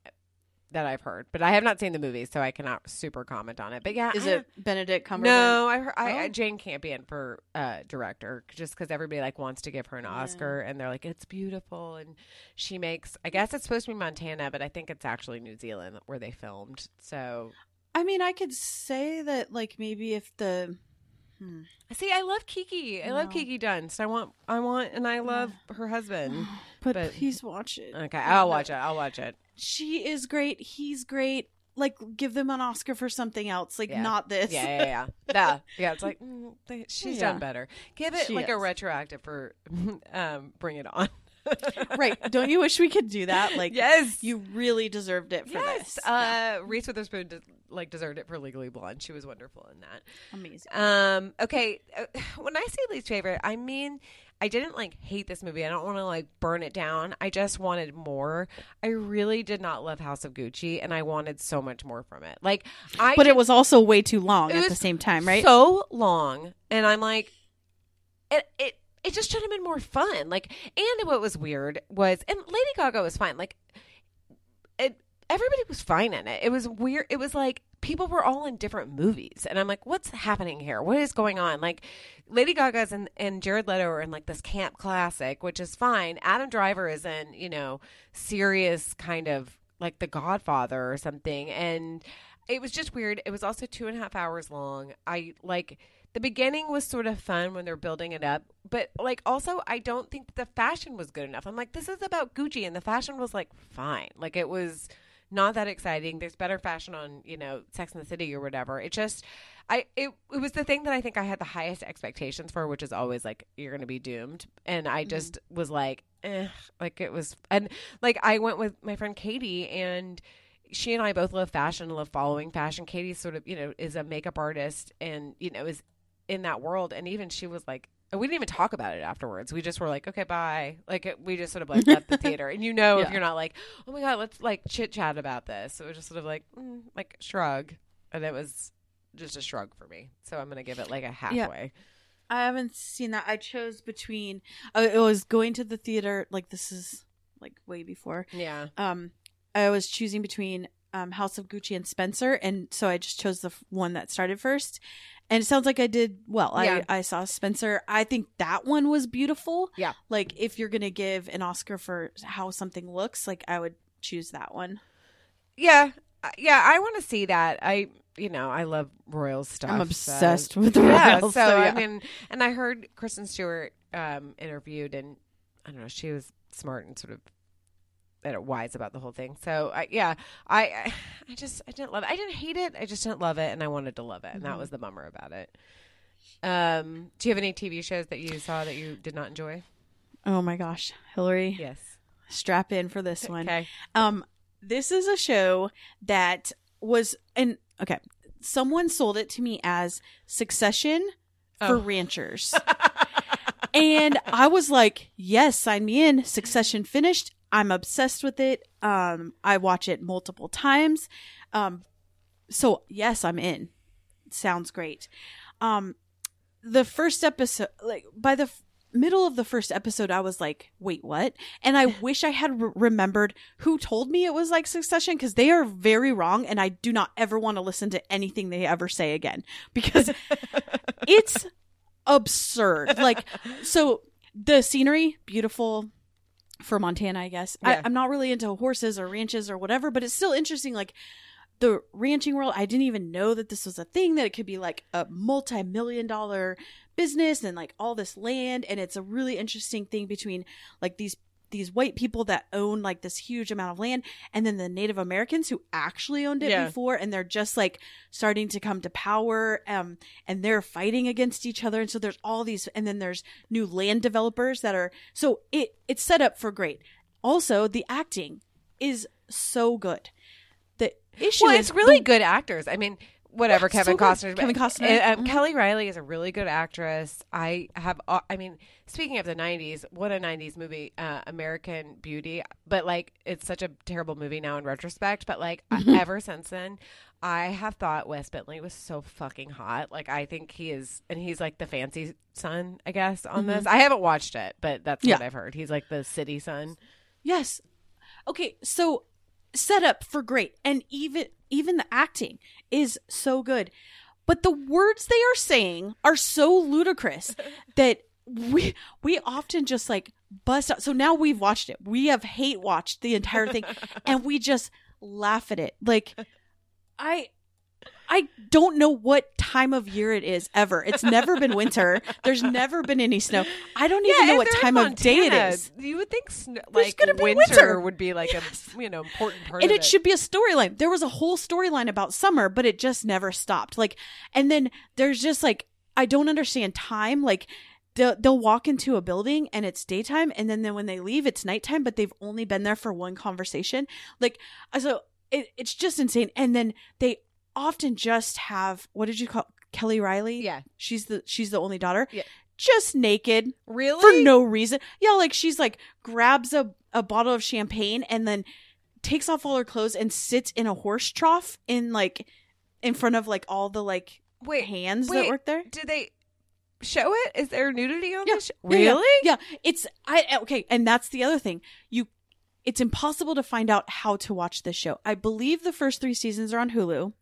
Speaker 1: that I've heard, but I have not seen the movie, so I cannot super comment on it. But yeah,
Speaker 2: Is
Speaker 1: I-
Speaker 2: it Benedict Cumberbatch?
Speaker 1: No, I heard I, I
Speaker 2: Oh.
Speaker 1: Jane Campion for uh, director just because everybody like wants to give her an
Speaker 2: Yeah.
Speaker 1: Oscar, and they're like it's beautiful, and she makes. I guess it's supposed to be Montana, but I think it's actually New Zealand where they filmed. So
Speaker 2: I mean, I could say that like maybe if the
Speaker 1: see, I love Kiki. I love Kiki Dunst. I want, I want, and I love her husband.
Speaker 2: but,
Speaker 1: But-
Speaker 2: please watch it.
Speaker 1: Okay, I'll watch it. I'll watch it.
Speaker 2: She is great. He's great. Like, give them an Oscar for something else. Like,
Speaker 1: Yeah.
Speaker 2: not this.
Speaker 1: Yeah, yeah, yeah. yeah, yeah. It's like mm, they, she's
Speaker 2: Yeah.
Speaker 1: done better. Give it
Speaker 2: She
Speaker 1: like a retroactive for um, Bring It On.
Speaker 2: Right. Don't you wish we could do that? Like,
Speaker 1: yes,
Speaker 2: you really deserved it for
Speaker 1: yes.
Speaker 2: this.
Speaker 1: Uh, Reese Witherspoon did, like deserved it for Legally Blonde. She was wonderful in that.
Speaker 2: Amazing.
Speaker 1: Um, okay, uh, when I say least favorite, I mean I didn't like hate this movie. I don't want to like burn it down. I just wanted more. I really did not love House of Gucci, and I wanted so much more from it. Like I,
Speaker 2: but it was also way too long at the same time, right?
Speaker 1: So long, and I'm like, it it it just should have been more fun. Like, and what was weird was, and Lady Gaga was fine. Like, it everybody was fine in it. It was weird. It was like people were all in different movies, and I'm like, what's happening here? What is going on? Like, Lady Gaga's and and Jared Leto are in like this camp classic, which is fine. Adam Driver is in you know serious kind of like The Godfather or something, and it was just weird. It was also two and a half hours long. I like the beginning was sort of fun when they're building it up, but like also I don't think the fashion was good enough. I'm like, this is about Gucci, and the fashion was like fine. Like it was not that exciting. There's better fashion on you know Sex and the City or whatever. It just. I it, it was the thing that I think I had the highest expectations for, which is always like you're going to be doomed, and I just was like, eh, like it was, and like I went with my friend Katie, and she and I both love fashion, love following fashion. Katie sort of, you know, is a makeup artist and, you know, is in that world. And even she was like, we didn't even talk about it afterwards. We just were like, okay, bye. Like, we just sort of like left the theater. And you know, if you're not like, oh my God, let's like chit chat about this. It was just sort of like, mm, like shrug. And it was just a shrug for me. So I'm going to give it like a halfway.
Speaker 2: I haven't seen that. I chose between. Uh, it was going to the theater. Like this is like way before.
Speaker 1: Yeah.
Speaker 2: Um, I was choosing between um, House of Gucci and Spencer, and so I just chose the f- one that started first. And it sounds like I did well.
Speaker 1: Yeah.
Speaker 2: I, I saw Spencer. I think that one was beautiful.
Speaker 1: Yeah.
Speaker 2: Like if you're gonna give an Oscar for how something looks, like I would choose that one.
Speaker 1: Yeah, Uh, yeah, I want to see that. I, you know, I love royal stuff.
Speaker 2: I'm
Speaker 1: so-
Speaker 2: obsessed with the
Speaker 1: Yeah,
Speaker 2: royals,
Speaker 1: so,
Speaker 2: so,
Speaker 1: I mean, and I heard Kristen Stewart um, interviewed, and I don't know, she was smart and sort of. Wise about the whole thing. So I, yeah, I, I, just I didn't love it. I didn't hate it. I just didn't love it, and I wanted to love it, and that
Speaker 2: Mhm.
Speaker 1: was the bummer about it. Um, do you have any TV shows that you saw that you did not enjoy?
Speaker 2: Oh my gosh, Hillary,
Speaker 1: Yes.
Speaker 2: strap in for this one.
Speaker 1: Okay.
Speaker 2: Um, this is a show that was and okay. Someone sold it to me as Succession for
Speaker 1: Oh.
Speaker 2: ranchers, and I was like, "Yes, sign me in." Succession finished. I'm obsessed with it. Um, I watch it multiple times. Um, so yes, I'm in. Sounds great. Um, the first episode, like by the f- middle of the first episode, I was like, "Wait, what?" And I wish I had re- remembered who told me it was like Succession because they are very wrong, and I do not ever want to listen to anything they ever say again because it's absurd. Like, so the scenery, beautiful for Montana, I guess.
Speaker 1: Yeah.
Speaker 2: I, I'm not really into horses or ranches or whatever, but it's still interesting. Like, the ranching world, I didn't even know that this was a thing, that it could be like a multi million dollar business and like all this land. And it's a really interesting thing between like these these white people that own like this huge amount of land and then the native americans who actually owned it
Speaker 1: Yeah.
Speaker 2: before and they're just like starting to come to power um and they're fighting against each other and so there's all these and then there's new land developers that are so it it's set up for great also the acting is so good the issue
Speaker 1: Well,
Speaker 2: is
Speaker 1: it's really
Speaker 2: the-
Speaker 1: good actors. I mean, whatever. Kevin
Speaker 2: so.
Speaker 1: Costner.
Speaker 2: Kevin Costner.
Speaker 1: Uh, um,
Speaker 2: Mhm.
Speaker 1: Kelly Reilly is a really good actress. I have. uh, I mean, speaking of the '90s, what a '90s movie, uh, American Beauty. But like, it's such a terrible movie now in retrospect. But like,
Speaker 2: Mm-hmm.
Speaker 1: ever since then. I have thought Wes Bentley was so fucking hot. Like I think he is, and he's like the fancy son, I guess. On this, I haven't watched it, but that's what
Speaker 2: Mm-hmm.
Speaker 1: I've heard. He's like the city son.
Speaker 2: Yes. Okay, so set up for great and even even the acting is so good. But the words they are saying are so ludicrous that we we often just like bust out. So now we've watched it. We have hate watched the entire thing and we just laugh at it. Like I I don't know what time of year it is ever. It's never been winter. There's never been any snow. I don't even know what time of day it is.
Speaker 1: You would think snow, like winter,
Speaker 2: winter.
Speaker 1: would be like a you know important part
Speaker 2: and
Speaker 1: of
Speaker 2: it should be a storyline. There was a whole storyline about summer, but it just never stopped. Like, and then there's just like I don't understand time. Like, they'll, they'll walk into a building and it's daytime, and then, then when they leave, it's nighttime. But they've only been there for one conversation. Like, so it, it's just insane. And then they often just have what did you call Kelly Reilly?
Speaker 1: Yeah.
Speaker 2: she's the she's the only daughter.
Speaker 1: Yeah.
Speaker 2: just naked
Speaker 1: really
Speaker 2: for no reason. Yeah, like she's like grabs a, a bottle of champagne and then takes off all her clothes and sits in a horse trough in like in front of like all the like
Speaker 1: wait.
Speaker 2: hands that
Speaker 1: wait,
Speaker 2: work there.
Speaker 1: Do they show it? Is there nudity on
Speaker 2: Yeah,
Speaker 1: this? Show?
Speaker 2: Yeah, yeah,
Speaker 1: Really?
Speaker 2: Yeah, it's I okay, and that's the other thing. You it's impossible to find out how to watch this show. I believe the first 3 seasons are on Hulu.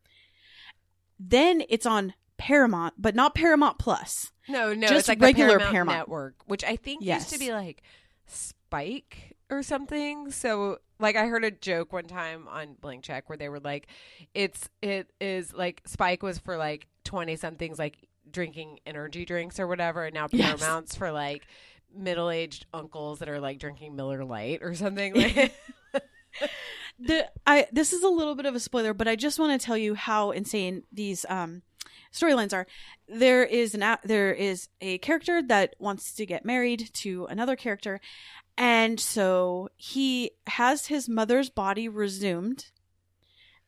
Speaker 2: Then it's on Paramount, but not Paramount Plus.
Speaker 1: No, no,
Speaker 2: Just
Speaker 1: like
Speaker 2: regular
Speaker 1: Paramount,
Speaker 2: Paramount.
Speaker 1: Network, which I think
Speaker 2: Yes.
Speaker 1: used to be like Spike or something. So, like, I heard a joke one time on Blank Check where they were like, "It's it is like Spike was for like twenty somethings like drinking energy drinks or whatever, and now
Speaker 2: Yes.
Speaker 1: Paramount's for like." middle-aged uncles that are like drinking Miller Lite or something like
Speaker 2: the I this is a little bit of a spoiler, but I just want to tell you how insane these um storylines are. There is an a- there is a character that wants to get married to another character, and so he has his mother's body resumed,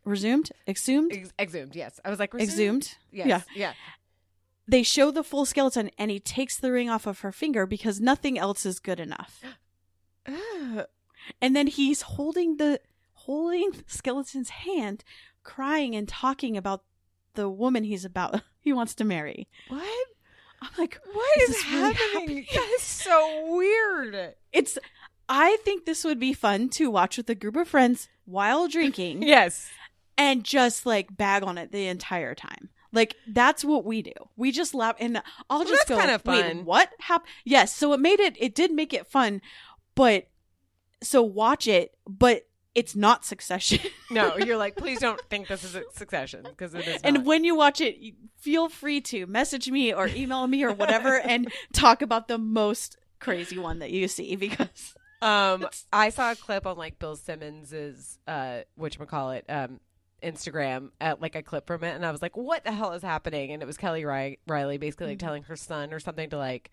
Speaker 2: resumed, exhumed,
Speaker 1: Ex- exhumed. Yes, I was like
Speaker 2: exhumed.
Speaker 1: Yes,
Speaker 2: Yeah.
Speaker 1: yeah.
Speaker 2: They show the full skeleton, and he takes the ring off of her finger because nothing else is good enough. And then he's holding the holding the skeleton's hand crying and talking about the woman he's about he wants to marry
Speaker 1: what?
Speaker 2: i'm like
Speaker 1: What
Speaker 2: Is
Speaker 1: is,
Speaker 2: really
Speaker 1: happening?
Speaker 2: happening?
Speaker 1: That is so weird.
Speaker 2: it's i think this would be fun to watch with a group of friends while drinking
Speaker 1: Yes.
Speaker 2: and just like bag on it the entire time. Like that's what we do. We just laugh, and I'll
Speaker 1: Well,
Speaker 2: just go.
Speaker 1: kinda
Speaker 2: Wait,
Speaker 1: fun."
Speaker 2: what happened? Yes, so it made it. It did make it fun, but so watch it, but it's not Succession.
Speaker 1: No, you're like, please don't think this is a succession because it is.
Speaker 2: and
Speaker 1: not.
Speaker 2: when you watch it, feel free to message me or email me or whatever, and talk about the most crazy one that you see because
Speaker 1: Um, I saw a clip on like Bill Simmons's uh, which call it um Instagram at like a clip from it, and I was like, "What the hell is happening?" And it was Kelly Reilly basically like
Speaker 2: Mhm.
Speaker 1: telling her son or something to like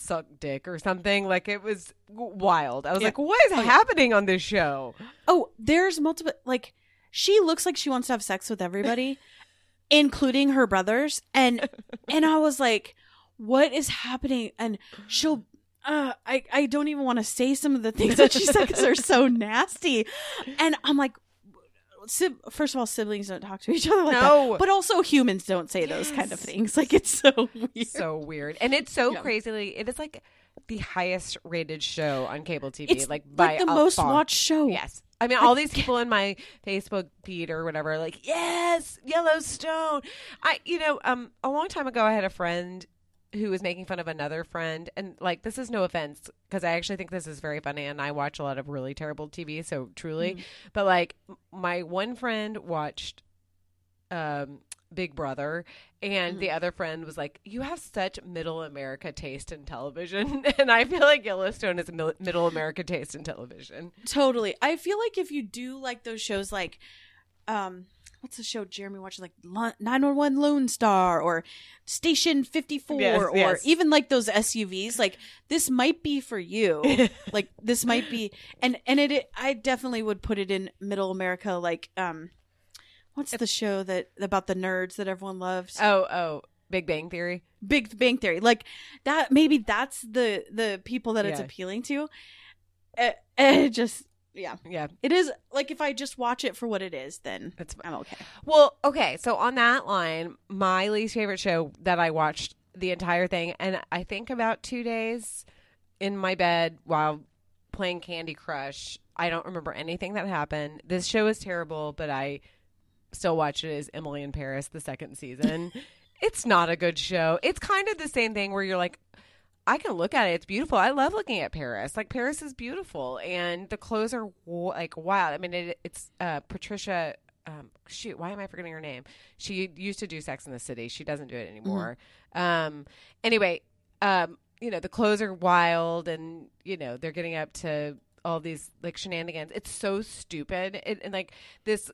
Speaker 1: suck dick or something. Like it was wild. I was
Speaker 2: Yeah.
Speaker 1: like, "What is
Speaker 2: Oh, yeah.
Speaker 1: happening on this show?"
Speaker 2: Oh, there's multiple. Like, she looks like she wants to have sex with everybody, including her brothers, and and I was like, what is happening? And she'll. Uh, I I don't even want to say some of the things that she said because they're so nasty, and I'm like, sib- first of all, siblings don't talk to each other like
Speaker 1: No.
Speaker 2: that, but also humans don't say those kind of things. Like it's so weird.
Speaker 1: so weird, and it's so
Speaker 2: Yeah.
Speaker 1: crazily. It is like the highest rated show on cable TV,
Speaker 2: it's
Speaker 1: like by
Speaker 2: like the most
Speaker 1: far.
Speaker 2: watched show.
Speaker 1: Yes. I mean, all these people in my Facebook feed or whatever, are like, yes, Yellowstone. I, you know, um, a long time ago, I had a friend who was making fun of another friend, and like, this is no offense because I actually think this is very funny, and I watch a lot of really terrible TV, so truly,
Speaker 2: Mhm.
Speaker 1: but like, my one friend watched, um. Big Brother, and
Speaker 2: Mhm.
Speaker 1: the other friend was like, "You have such middle America taste in television," and I feel like Yellowstone is mil- middle America taste in television.
Speaker 2: Totally. I feel like if you do like those shows, like, um, what's the show Jeremy watches, like Nine One One Lone Star or Station Fifty Four,
Speaker 1: Yes,
Speaker 2: or
Speaker 1: yes.
Speaker 2: even like those SUVs. Like this might be for you. like this might be, and and it, it. I definitely would put it in Middle America. Like, um, what's the show that about the nerds that everyone loves?
Speaker 1: Oh, oh, Big Bang Theory.
Speaker 2: Big Bang Theory, like that. Maybe that's the the people that it's appealing to. it, uh, just yeah.
Speaker 1: Yeah,
Speaker 2: It is like if I just watch it for what it is, then
Speaker 1: it's
Speaker 2: I'm okay.
Speaker 1: well. Okay, so on that line, my least favorite show that I watched the entire thing, and I think about two days in my bed while playing Candy Crush. I don't remember anything that happened. This show is terrible, but I still watch it. Is Emily in Paris the second season? it's not a good show. It's kind of the same thing where you're like, I can look at it. It's beautiful. I love looking at Paris. Like Paris is beautiful, and the clothes are like wild. I mean, it, it's uh, Patricia. Um, shoot, why am I forgetting her name? She used to do Sex in the City. She doesn't do it anymore. Um, anyway, um, you know, the clothes are wild, and you know they're getting up to all these like shenanigans. It's so stupid, it, and like this,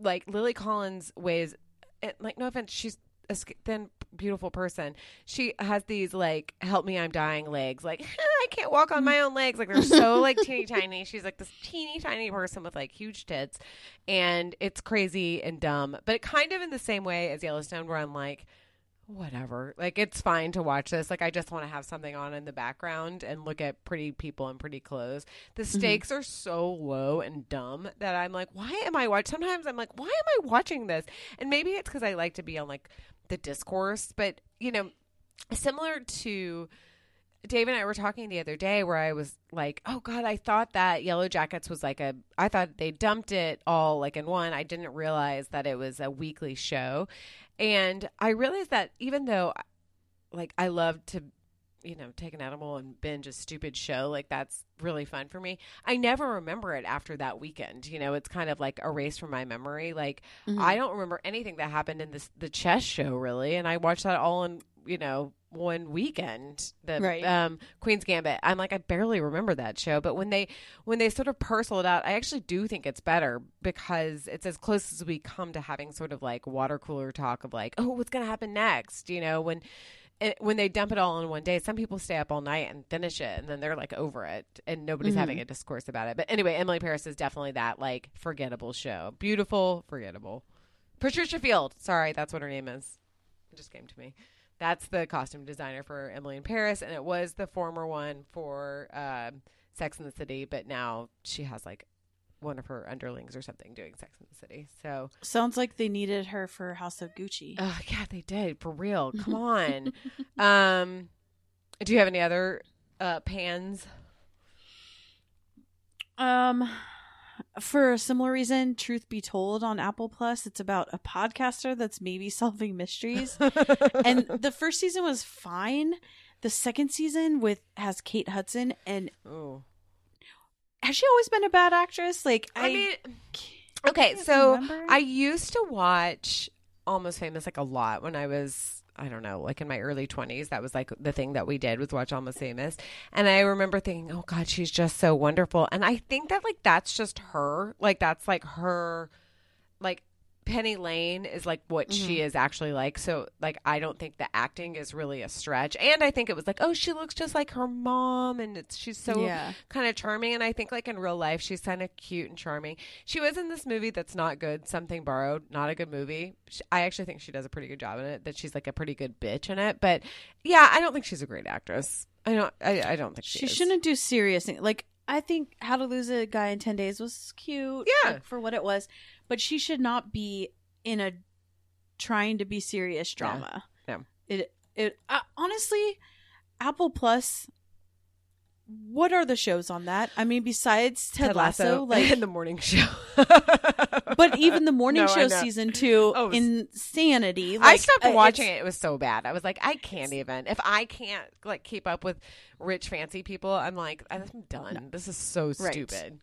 Speaker 1: like Lily Collins weighs, and, like no offense, she's a thin, beautiful person. She has these like "help me, I'm dying" legs. Like I can't walk on my own legs. Like they're so like teeny tiny. She's like this teeny tiny person with like huge tits, and it's crazy and dumb. But kind of in the same way as Yellowstone, where I'm like. Whatever. Like it's fine to watch this. Like I just want to have something on in the background and look at pretty people in pretty clothes. The mm-hmm. stakes are so low and dumb that I'm like, why am I watching? Sometimes I'm like, why am I watching this? And maybe it's because I like to be on like the discourse, but you know, similar to Dave and I were talking the other day where I was like, oh God, I thought that Yellow Jackets was like a, I thought they dumped it all like in one. I didn't realize that it was a weekly show. And I realized that even though like I love to, you know, take an Ambien and binge a stupid show, like that's really fun for me. I never remember it after that weekend. You know, it's kind of like erased from my memory. Like
Speaker 2: Mm-hmm.
Speaker 1: I don't remember anything that happened in this the chess show really, and I watched that all in you know one weekend. The
Speaker 2: Right.
Speaker 1: um, Queen's Gambit. I'm like I barely remember that show, but when they when they sort of parcel it out, I actually do think it's better because it's as close as we come to having sort of like water cooler talk of like, oh, what's gonna happen next? You know when. It, when they dump it all in one day, some people stay up all night and finish it, and then they're like over it, and nobody's
Speaker 2: Mhm.
Speaker 1: having a discourse about it. But anyway, Emily Paris is definitely that like forgettable show, beautiful, forgettable. Patricia Field. Sorry, that's what her name is. It just came to me. That's the costume designer for Emily in Paris, and it was the former one for um, Sex in the City, but now she has like one of her underlings or something doing Sex in the City. So,
Speaker 2: Sounds like they needed her for House of Gucci.
Speaker 1: uh, yeah, they did for real. Come on. um, do you have any other uh, pans?
Speaker 2: Um, for a similar reason, Truth Be Told on Apple Plus, it's about a podcaster that's maybe solving mysteries. and the first season was fine. The second season with has Kate Hudson and
Speaker 1: Ooh.
Speaker 2: Has she always been a bad actress? Like
Speaker 1: I,
Speaker 2: I,
Speaker 1: mean, okay, so
Speaker 2: remember.
Speaker 1: I used to watch Almost Famous like a lot when I was I don't know, like in my early 20s. That was like the thing that we did was watch Almost Famous. And I remember thinking, "Oh god, she's just so wonderful." And I think that like that's just her. Like that's like her Penny Lane is like what she
Speaker 2: Mm-hmm.
Speaker 1: is actually like. So like I don't think the acting is really a stretch. And I think it was like, "Oh, she looks just like her mom and it's she's so
Speaker 2: Yeah.
Speaker 1: kind of charming and I think like in real life she's kind of cute and charming. She was in this movie that's not good, Something Borrowed, not a good movie. She, I actually think she does a pretty good job in it. That she's like a pretty good bitch in it, but yeah, I don't think she's a great actress. I don't I, I don't think she,
Speaker 2: she shouldn't do serious things. Like I think How to Lose a Guy in Ten Days was cute,
Speaker 1: Yeah.
Speaker 2: like, for what it was, but she should not be in a trying to be serious drama.
Speaker 1: No.
Speaker 2: It it uh, honestly, Apple Plus. What are the shows on that? I mean, besides Ted, Lasso, like
Speaker 1: in the morning show.
Speaker 2: But even the morning
Speaker 1: No,
Speaker 2: show season two,
Speaker 1: Oh,
Speaker 2: insanity.
Speaker 1: I stopped
Speaker 2: uh,
Speaker 1: watching it. It was so bad. I was like, I can't even. If I can't like keep up with rich fancy people, I'm like, I'm done. This is so
Speaker 2: Right.
Speaker 1: stupid.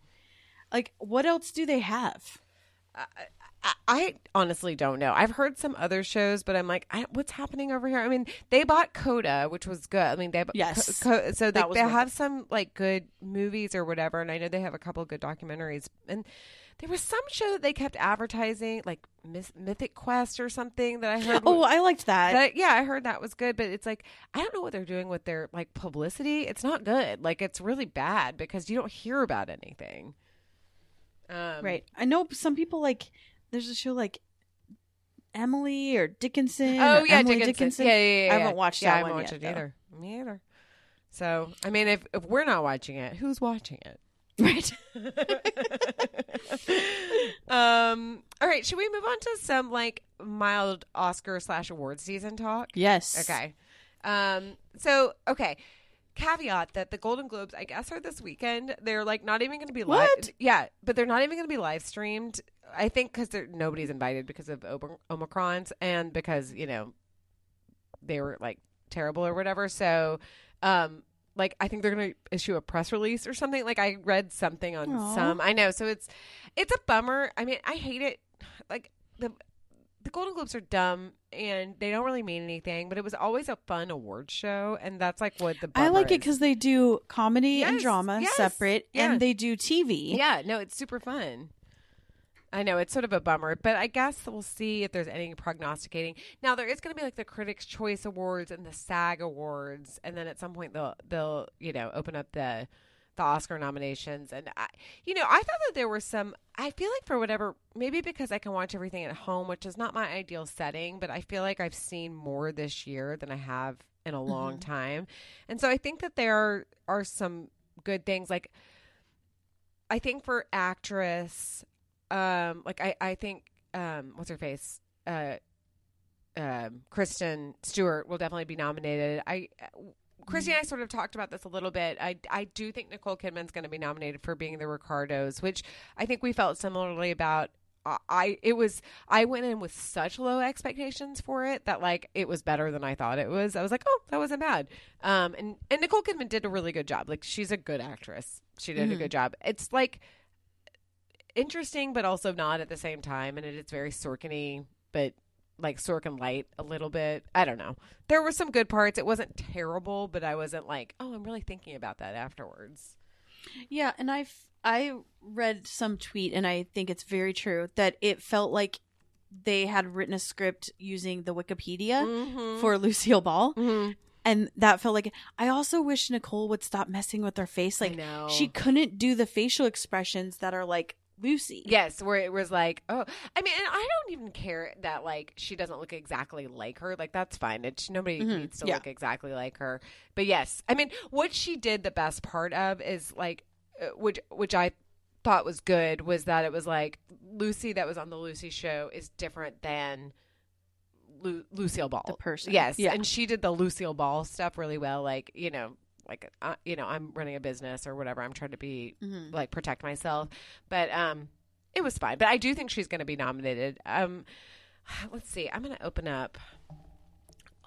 Speaker 2: Like, what else do they have?
Speaker 1: I, I honestly don't know. I've heard some other shows, but I'm like, I, what's happening over here? I mean, they bought Coda, which was good. I mean, they
Speaker 2: Yes.
Speaker 1: Co- Co- so they, they have some like good movies or whatever, and I know they have a couple good documentaries. And there was some show that they kept advertising, like Myth- Mythic Quest or something that I heard.
Speaker 2: Oh, I liked that.
Speaker 1: that, yeah, I heard that was good, but it's like I don't know what they're doing with their like publicity. It's not good. Like it's really bad because you don't hear about anything. Um,
Speaker 2: Right. I know some people like there's a show like Emily or Dickinson.
Speaker 1: Oh
Speaker 2: or
Speaker 1: yeah,
Speaker 2: Emily
Speaker 1: Dickinson. Yeah, yeah, yeah.
Speaker 2: I haven't watched
Speaker 1: yeah,
Speaker 2: that
Speaker 1: I haven't
Speaker 2: one
Speaker 1: watched
Speaker 2: yet,
Speaker 1: it
Speaker 2: though.
Speaker 1: either. Me either. So I mean, if if we're not watching it, who's watching it?
Speaker 2: Right.
Speaker 1: um. All right. Should we move on to some like mild Oscar slash award season talk?
Speaker 2: Yes.
Speaker 1: Okay. Um. So okay. Caveat that the Golden Globes, I guess, are this weekend. They're like not even going to be live.
Speaker 2: What?
Speaker 1: Yeah, but they're not even going to be live streamed. I think because nobody's invited because of Ober- Omicrons and because you know they were like terrible or whatever. So, um, like I think they're going to issue a press release or something. Like I read something on
Speaker 2: Aw.
Speaker 1: some. I know. So it's it's a bummer. I mean, I hate it. Like the the Golden Globes are dumb and they don't really mean anything. But it was always a fun award show, and that's like what the
Speaker 2: I like it because they do comedy and drama
Speaker 1: yes,
Speaker 2: separate,
Speaker 1: yeah.
Speaker 2: and they do TV.
Speaker 1: Yeah, no, it's super fun. I know it's sort of a bummer, but I guess we'll see if there's any prognosticating. Now there is going to be like the Critics' Choice Awards and the SAG Awards, and then at some point they'll they'll you know open up the the Oscar nominations. And I, you know, I thought that there were some. I feel like for whatever, maybe because I can watch everything at home, which is not my ideal setting, but I feel like I've seen more this year than I have in a long time, and so I think that there are, are some good things like. I think for actress, um, like I, I think, um, what's her face, uh, um, Kristen Stewart will definitely be nominated. I, Christy and I sort of talked about this a little bit. I, I do think Nicole Kidman's going to be nominated for being the Ricardos, which I think we felt similarly about. I- I it was I went in with such low expectations for it that like it was better than I thought it was. I was like, oh, that wasn't bad. Um, and and Nicole Kidman did a really good job. Like she's a good actress. She did a good job. It's like interesting, but also not at the same time. And it is very Sorkin-y, but like Sorkin light a little bit. I don't know. There were some good parts. It wasn't terrible, but I wasn't like, oh, I'm really thinking about that afterwards.
Speaker 2: Yeah, and I I read some tweet, and I think it's very true that it felt like they had written a script using the Wikipedia
Speaker 1: Mm-hmm.
Speaker 2: for Lucille Ball,
Speaker 1: Mhm.
Speaker 2: and that felt like. I also wish Nicole would stop messing with her face. Like she couldn't do the facial expressions that are like Lucy.
Speaker 1: Yes, where it was like, oh, I mean, and I don't even care that like she doesn't look exactly like her. Like that's fine. It's nobody
Speaker 2: Mhm,
Speaker 1: needs to
Speaker 2: yeah.
Speaker 1: look exactly like her. But yes, I mean, what she did the best part of is like, uh, which which I thought was good was that it was like Lucy that was on the Lucy show is different than. Lu- Lucille Ball,
Speaker 2: The person.
Speaker 1: yes,
Speaker 2: Yeah.
Speaker 1: and she did the Lucille Ball stuff really well. Like you know, like uh, you know I'm running a business or whatever. I'm trying to be
Speaker 2: Mhm.
Speaker 1: like protect myself, but um, it was fine. But I do think she's going to be nominated. Um, let's see. I'm going to open up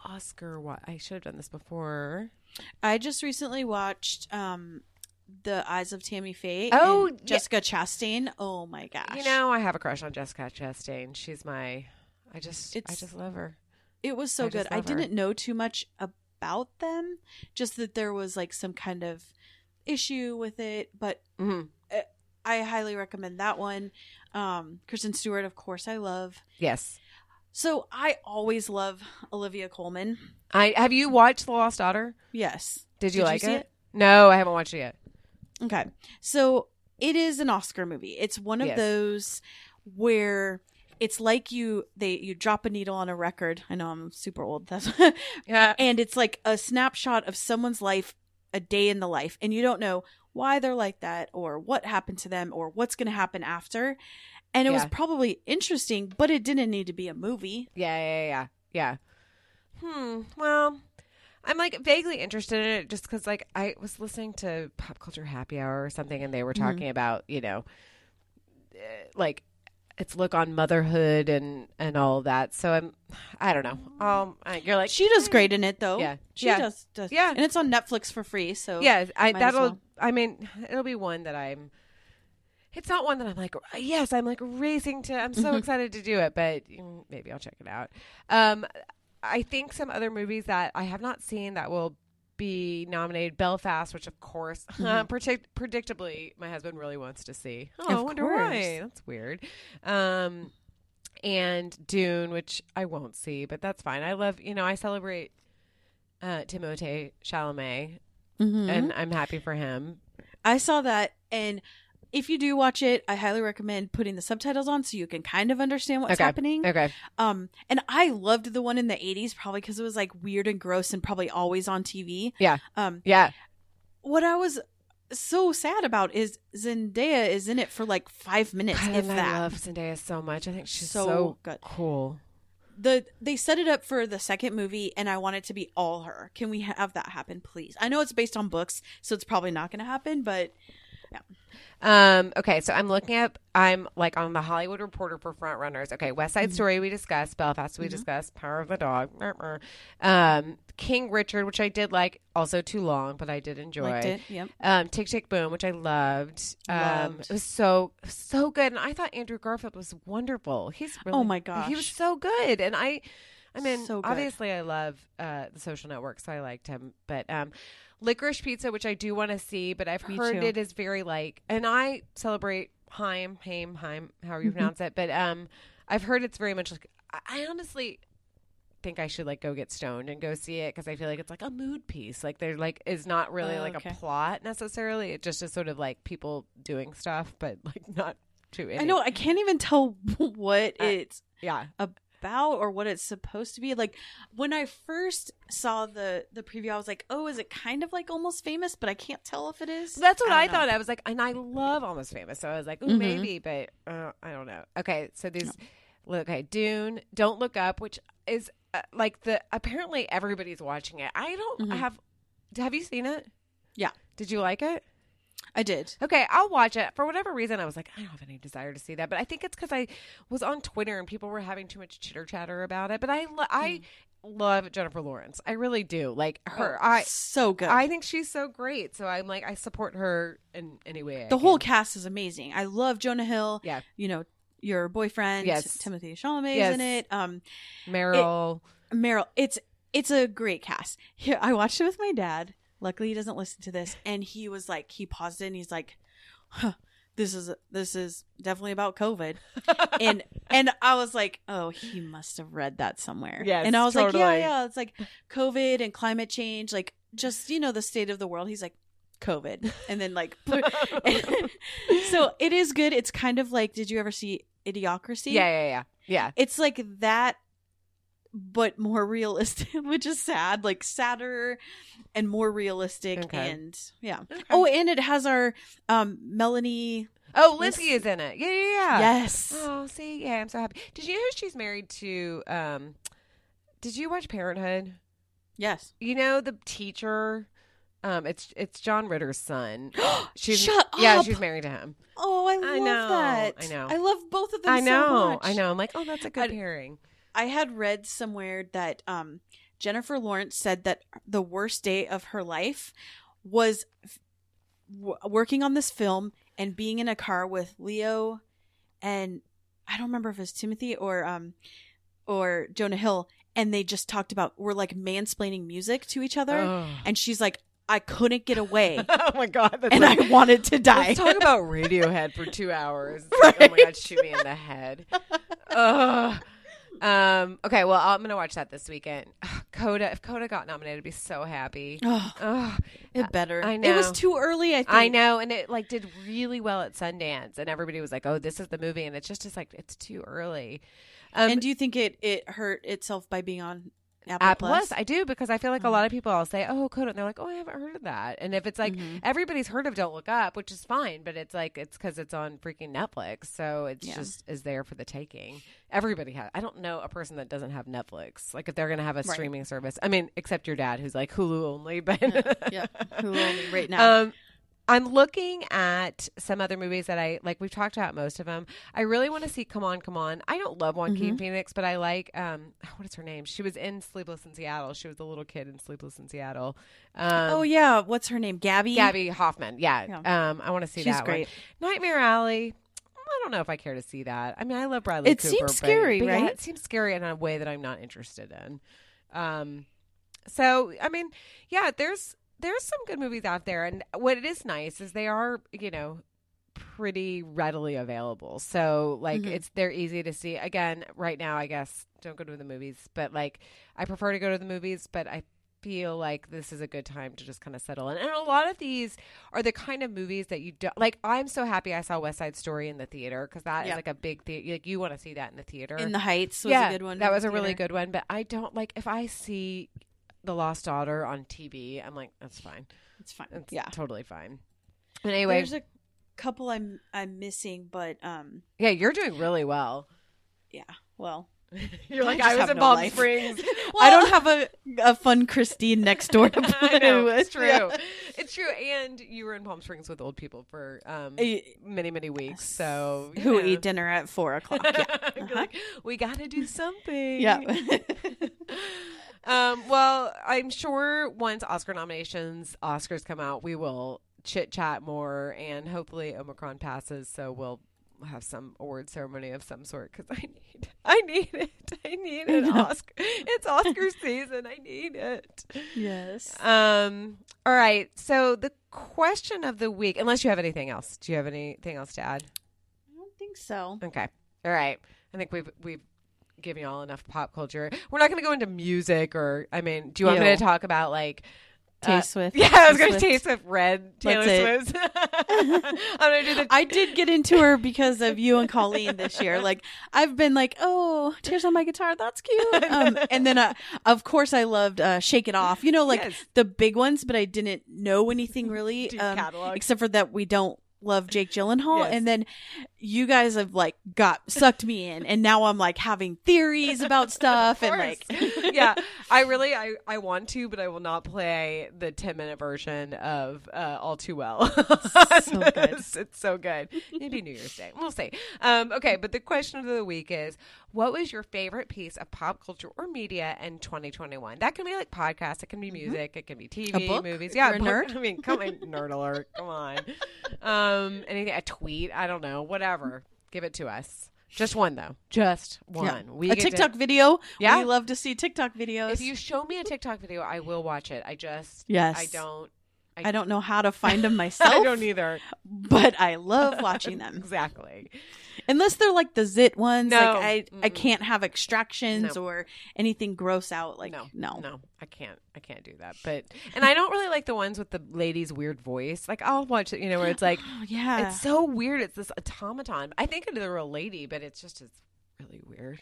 Speaker 1: Oscar. What I should have done this before.
Speaker 2: I just recently watched um The Eyes of Tammy Faye.
Speaker 1: Oh,
Speaker 2: and
Speaker 1: yeah.
Speaker 2: Jessica Chastain. Oh my gosh.
Speaker 1: You know, I have a crush on Jessica Chastain. She's my. I just,
Speaker 2: it's, I
Speaker 1: just love her.
Speaker 2: it was so
Speaker 1: I
Speaker 2: good. I didn't know too much about them, just that there was like some kind of issue with it, but
Speaker 1: hmm
Speaker 2: I highly recommend that one. Um Kristen Stewart, of course, I love.
Speaker 1: Yes,
Speaker 2: So I always love Olivia Colman.
Speaker 1: I have you watched The Lost Daughter?
Speaker 2: Yes.
Speaker 1: Did you
Speaker 2: Did
Speaker 1: like
Speaker 2: see
Speaker 1: it?
Speaker 2: it?
Speaker 1: No, I haven't watched it yet.
Speaker 2: Okay. So it is an Oscar movie. It's one of
Speaker 1: Yes.
Speaker 2: those where it's like you they you drop a needle on a record. I know I'm super old. That's
Speaker 1: Yeah,
Speaker 2: and it's like a snapshot of someone's life, a day in the life, and you don't know why they're like that or what happened to them or what's going to happen after. And it was probably interesting, but it didn't need to be a movie.
Speaker 1: yeah, yeah, yeah, yeah. Hmm. Well, I'm like vaguely interested in it just because, like, I was listening to Pop Culture Happy Hour or something, and they were
Speaker 2: Mhm.
Speaker 1: talking about, you know, eh, like its look on motherhood and and all that. So I'm, I don't know. Um, you're like
Speaker 2: She does
Speaker 1: "Hmm."
Speaker 2: great in it though.
Speaker 1: Yeah.
Speaker 2: She
Speaker 1: Yeah.
Speaker 2: does, does.
Speaker 1: Yeah.
Speaker 2: And it's on Netflix for free, so
Speaker 1: yeah i that'll
Speaker 2: well.
Speaker 1: i mean it'll be one that i'm it's not one that i'm like yes i'm like racing to i'm so
Speaker 2: Mhm.
Speaker 1: excited to do it but mm, maybe i'll check it out um i think some other movies that i have not seen that will be nominated belfast which of course
Speaker 2: Mhm.
Speaker 1: predict- predictably my husband really wants to see oh
Speaker 2: Of
Speaker 1: i wonder why that's weird um and dune which i won't see but that's fine i love you know i celebrate uh timothée chalamet
Speaker 2: Mhm.
Speaker 1: and I'm happy for him.
Speaker 2: I saw that, and if you do watch it, I highly recommend putting the subtitles on so you can kind of understand what's
Speaker 1: Okay.
Speaker 2: happening.
Speaker 1: Okay.
Speaker 2: Um, and I loved the one in the '80s, probably because it was like weird and gross, and probably always on TV.
Speaker 1: Yeah.
Speaker 2: Um,
Speaker 1: Yeah.
Speaker 2: what I was so sad about is Zendaya is in it for like five minutes,
Speaker 1: God,
Speaker 2: if
Speaker 1: and
Speaker 2: that.
Speaker 1: I love Zendaya so much. I think she's
Speaker 2: So
Speaker 1: so,
Speaker 2: good.
Speaker 1: cool.
Speaker 2: the they set it up for the second movie, and I want it to be all her. Can we have that happen, please? I know it's based on books, so it's probably not going to happen, but
Speaker 1: Um, okay, so I'm looking up. I'm like on the Hollywood Reporter for front runners. Okay, West
Speaker 2: Mm-hmm.
Speaker 1: Side Story we discussed, Belfast we discussed, Power of the Dog, um, King Richard, which I did like, also too long, but I did enjoy.
Speaker 2: liked it. Yep.
Speaker 1: Um, Tick Tick Boom, which I loved. Um,
Speaker 2: Loved.
Speaker 1: it was so so good, and I thought Andrew Garfield was wonderful. He's really,
Speaker 2: Oh my god.
Speaker 1: he was so good, and I, I mean,
Speaker 2: So
Speaker 1: obviously I love uh, the Social Network, so I liked him. But um, Licorice Pizza, which I do want to see, but I've
Speaker 2: Me
Speaker 1: heard
Speaker 2: too.
Speaker 1: it is very like, and I celebrate Heim, Haim, Heim, however you
Speaker 2: Mhm.
Speaker 1: pronounce it. But um, I've heard it's very much like. I, I honestly think I should like go get stoned and go see it because I feel like it's like a mood piece. Like there like is not really
Speaker 2: Oh,
Speaker 1: like
Speaker 2: okay.
Speaker 1: a plot necessarily. It just is sort of like people doing stuff, but like not too. Any,
Speaker 2: I know I can't even tell what
Speaker 1: I-
Speaker 2: it's
Speaker 1: Yeah.
Speaker 2: About or what it's supposed to be. Like when I first saw the the preview, I was like, "Oh, is it kind of like Almost Famous?" But I can't tell if it is.
Speaker 1: That's what I,
Speaker 2: don't
Speaker 1: thought. I was like, and I love Almost Famous, so I was like, ooh,
Speaker 2: Mhm.
Speaker 1: maybe, but uh, I don't know. Okay, so these, okay, Dune, Don't Look Up, which is uh, like the apparently everybody's watching it. I don't
Speaker 2: Mhm.
Speaker 1: have. Have you seen it?
Speaker 2: Yeah.
Speaker 1: Did you like it?
Speaker 2: I did.
Speaker 1: Okay, I'll watch it. For whatever reason, I was like, I don't have any desire to see that, but I think it's because I was on Twitter and people were having too much chitter chatter about it. But I, lo- I love Jennifer Lawrence. I really do. Like her,
Speaker 2: Oh,
Speaker 1: I,
Speaker 2: so good.
Speaker 1: I think she's so great. So I'm like, I support her in any way.
Speaker 2: The whole cast is amazing. I love Jonah Hill.
Speaker 1: Yeah.
Speaker 2: You know, your boyfriend,
Speaker 1: Yes.
Speaker 2: Timothy Chalamet's
Speaker 1: Yes.
Speaker 2: in it. Um,
Speaker 1: Meryl.
Speaker 2: Meryl. It's it's a great cast. Here, I watched it with my dad. Luckily, he doesn't listen to this, and he was like, he paused it, and he's like, huh, "This is this is definitely about COVID." and and I was like, "Oh, he must have read that somewhere."
Speaker 1: Yes,
Speaker 2: and I was like, "Yeah, yeah." It's like COVID and climate change, like just you know the state of the world. He's like, "COVID," and then like, so it is good. It's kind of like, did you ever see Idiocracy?
Speaker 1: yeah, yeah, yeah, yeah.
Speaker 2: it's like that but more realistic which is sad like sadder and more realistic
Speaker 1: Okay.
Speaker 2: and yeah
Speaker 1: Okay.
Speaker 2: oh and it has our um melanie
Speaker 1: oh, Lizzie is in it. Yeah, yeah, yeah.
Speaker 2: yes
Speaker 1: Oh, see, yeah, I'm so happy. Did you know she's married to? um Did you watch Parenthood?
Speaker 2: yes
Speaker 1: You know the teacher Um, it's it's John Ritter's son. She's
Speaker 2: Shut
Speaker 1: yeah,
Speaker 2: up.
Speaker 1: she's married to him.
Speaker 2: Oh, I love
Speaker 1: know,
Speaker 2: that.
Speaker 1: I know.
Speaker 2: I love both of them
Speaker 1: I
Speaker 2: so
Speaker 1: know,
Speaker 2: much.
Speaker 1: I know. I'm like, oh, that's a good
Speaker 2: I-
Speaker 1: pairing.
Speaker 2: I had read somewhere that um, Jennifer Lawrence said that the worst day of her life was w- working on this film and being in a car with Leo and I don't remember if it was Timothy or um or Jonah Hill and they just talked about were like mansplaining music to each other
Speaker 1: Oh.
Speaker 2: and she's like I couldn't get away
Speaker 1: oh my god, that's
Speaker 2: and
Speaker 1: like,
Speaker 2: I wanted to die.
Speaker 1: Let's talk about Radiohead for two hours. It's like, oh my god, shoot me in the head. Ugh. Um. Okay. Well, I'm gonna watch that this weekend. Ugh, Coda. If Coda got nominated, I'd be so happy.
Speaker 2: Ugh. it better.
Speaker 1: I know
Speaker 2: It was too early, I think.
Speaker 1: I know, and it like did really well at Sundance, and everybody was like, "Oh, this is the movie," and it's just just like it's too early. Um,
Speaker 2: and do you think it it hurt itself by being on Apple,
Speaker 1: App
Speaker 2: Plus?
Speaker 1: Plus, I do because I feel like a lot of people I'll say, "Oh, Coda," and they're like, "Oh, I haven't heard of that." And if it's like
Speaker 2: Mhm.
Speaker 1: everybody's heard of Don't Look Up, which is fine, but it's like it's because it's on freaking Netflix, so it's
Speaker 2: Yeah.
Speaker 1: just is there for the taking. Everybody has. I don't know a person that doesn't have Netflix. Like if they're gonna have a
Speaker 2: Right.
Speaker 1: streaming service, I mean, except your dad who's like Hulu only. But
Speaker 2: yeah, Hulu only right now.
Speaker 1: Um, I'm looking at some other movies that I like. We've talked about most of them. I really want to see Come On, Come On. I don't love Joaquin
Speaker 2: Mhm.
Speaker 1: Phoenix, but I like um, what is her name? She was in Sleepless in Seattle. She was the little kid in Sleepless in Seattle. Um,
Speaker 2: oh yeah, what's her name? Gabby.
Speaker 1: Gaby Hoffmann. Yeah.
Speaker 2: Yeah.
Speaker 1: Um, I want to see
Speaker 2: She's
Speaker 1: that
Speaker 2: great.
Speaker 1: one. Nightmare Alley. I don't know if I care to see that. I mean, I love Bradley
Speaker 2: It
Speaker 1: Cooper.
Speaker 2: seems scary,
Speaker 1: but yeah,
Speaker 2: right?
Speaker 1: it seems scary in a way that I'm not interested in. Um, so I mean, yeah, there's there's some good movies out there, and what it is nice is they are, you know, pretty readily available. So like
Speaker 2: Mhm.
Speaker 1: it's they're easy to see. Again, right now, I guess don't go to the movies, but like I prefer to go to the movies, but I feel like this is a good time to just kind of settle in. And a lot of these are the kind of movies that you don't like. I'm so happy I saw West Side Story in the theater because that is
Speaker 2: Yeah.
Speaker 1: like a big theater. Like you want to see that in the theater.
Speaker 2: In the Heights was
Speaker 1: yeah,
Speaker 2: a good one.
Speaker 1: That was a really good one. But I don't like if I see The Lost Daughter on TV. I'm like, that's fine.
Speaker 2: It's fine.
Speaker 1: It's
Speaker 2: yeah.
Speaker 1: totally fine. And anyway,
Speaker 2: There's a couple I'm I'm missing, but um,
Speaker 1: yeah, you're doing really well.
Speaker 2: yeah. Well,
Speaker 1: You're like
Speaker 2: I
Speaker 1: I was in
Speaker 2: no
Speaker 1: Palm
Speaker 2: life.
Speaker 1: Springs.
Speaker 2: I don't have a a fun Christine next door to play
Speaker 1: know
Speaker 2: with.
Speaker 1: it's true.
Speaker 2: Yeah.
Speaker 1: It's true. And you were in Palm Springs with old people for um, many many weeks. So
Speaker 2: Who
Speaker 1: know.
Speaker 2: eat dinner at four o'clock? Yeah. Uh-huh.
Speaker 1: like, we got to do something.
Speaker 2: Yeah.
Speaker 1: um, well, I'm sure once Oscar nominations, Oscars come out, we will chit chat more, and hopefully Omicron passes, so we'll have some award ceremony of some sort because I need, I need it. I need an Oscar. It's Oscar season. I need it.
Speaker 2: yes.
Speaker 1: Um. All right. So the question of the week, unless you have anything else, do you have anything else to add?
Speaker 2: I don't think so.
Speaker 1: Okay. All right. I think we've we've given y'all enough pop culture. We're not going to go into music or I mean, do you want me to talk about like
Speaker 2: Tay
Speaker 1: uh,
Speaker 2: Swift.
Speaker 1: Yeah, I was going to. Tay Swift Red Taylor
Speaker 2: That's
Speaker 1: Swift. I'm to do the
Speaker 2: I did get into her because of you and Colleen this year. Like I've been like, oh, tears on my guitar, that's cute. Um, and then uh, of course I loved uh, Shake It Off. You know, like
Speaker 1: Yes.
Speaker 2: the big ones, but I didn't know anything really, um, except for that we don't love Jake Gyllenhaal.
Speaker 1: Yes.
Speaker 2: And then you guys have like got sucked me in, and now I'm like having theories about stuff and like,
Speaker 1: yeah, I really I, I want to, but I will not play the ten minute version of uh, All Too Well.
Speaker 2: So good.
Speaker 1: it's, it's so good. Maybe New Year's Day. We'll see. Um, okay, but the question of the week is: What was your favorite piece of pop culture or media in 2021? That can be like podcasts. It can be music. It can be TV,
Speaker 2: Mm-hmm.
Speaker 1: movies. Yeah,
Speaker 2: nerd?
Speaker 1: I mean, come on, nerd alert. Come on. Um, anything? A tweet? I don't know. Whatever. Give it to us. Just one though. Just one.
Speaker 2: yeah.
Speaker 1: We
Speaker 2: a
Speaker 1: get to-
Speaker 2: TikTok video.
Speaker 1: Yeah.
Speaker 2: we love to see TikTok videos.
Speaker 1: if you show me a TikTok video, I will watch it. I just,
Speaker 2: Yes.
Speaker 1: I don't,
Speaker 2: I don't know how to find them myself.
Speaker 1: I don't either.
Speaker 2: but I love watching them.
Speaker 1: Exactly.
Speaker 2: Unless they're like the zit ones,
Speaker 1: No.
Speaker 2: like I I
Speaker 1: Mm-mm.
Speaker 2: can't have extractions
Speaker 1: No.
Speaker 2: or anything gross out. Like
Speaker 1: no,
Speaker 2: no,
Speaker 1: no, I can't, I can't do that. But, and I don't really like the ones with the lady's weird voice. Like I'll watch it, you know, where it's like,
Speaker 2: Oh, yeah,
Speaker 1: it's so weird. It's this automaton. I think it's a real lady, but it's just, it's really weird.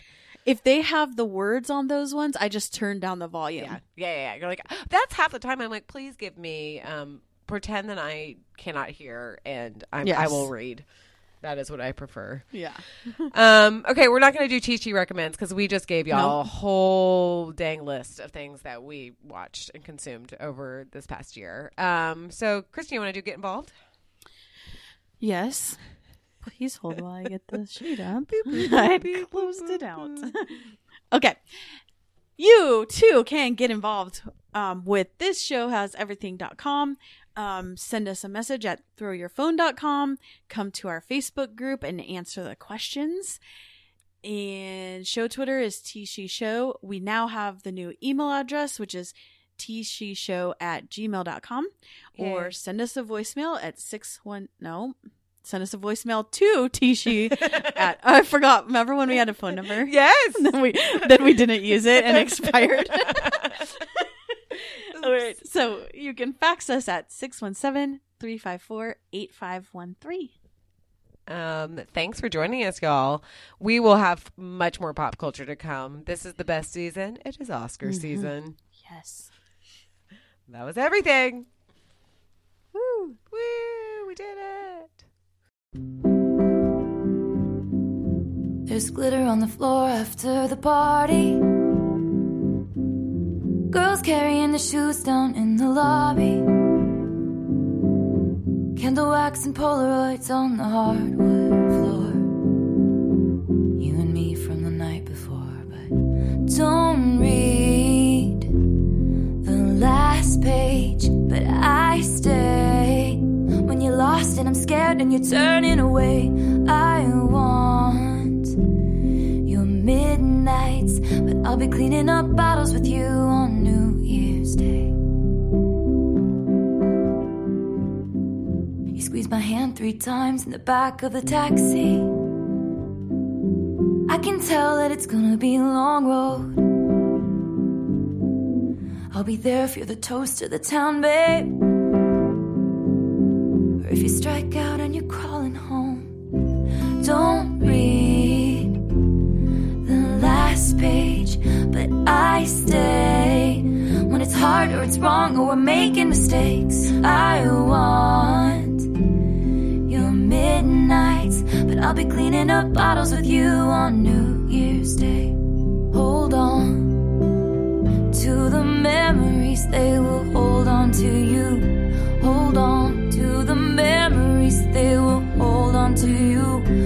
Speaker 2: if they have the words on those ones, I just turn down the volume.
Speaker 1: Yeah, yeah, yeah. yeah. You're like, that's half the time. I'm like, please give me, um, pretend that I cannot hear, and I'm, I will read. That is what I prefer.
Speaker 2: Yeah.
Speaker 1: Um, okay, we're not going to do Chi Chi recommends because we just gave y'all a whole dang list of things that we watched and consumed over this past year. Um, so, Kristen, you want to do get involved?
Speaker 2: Yes. Please hold while I get the sheet up. I had closed it out. okay. You too can get involved um, with this show has everything.com. Um, send us a message at throwyourphone.com. Come to our Facebook group and answer the questions. And show Twitter is T Show. We now have the new email address, which is tshow at gmail.com. Or send us a voicemail at six one no. Send us a voicemail to Tishi at I forgot. Remember when we had a phone number?
Speaker 1: Yes.
Speaker 2: then we then we didn't use it and expired. All right. So you can fax us at 617-354-8513.
Speaker 1: Um, thanks for joining us, y'all. We will have much more pop culture to come. This is the best season. It is Oscar season.
Speaker 2: Yes.
Speaker 1: That was everything. Woo! Woo! We did it.
Speaker 3: There's glitter on the floor after the party. Girls carrying the shoes down in the lobby. Candle wax and Polaroids on the hardwood floor. You and me from the night before, but don't read the last page. But I stay when you're lost and I'm scared and you're turning away. I want your midnights, but I'll be cleaning up bottles with you my hand three times in the back of the taxi. I can tell that it's gonna be a long road. I'll be there if you're the toast of the town, babe. Or if you strike out and you're crawling home. Don't read the last page, but I stay when it's hard or it's wrong or we're making mistakes. I want midnights, but I'll be cleaning up bottles with you on New Year's Day. Hold on to the memories, they will hold on to you. Hold on to the memories, they will hold on to you.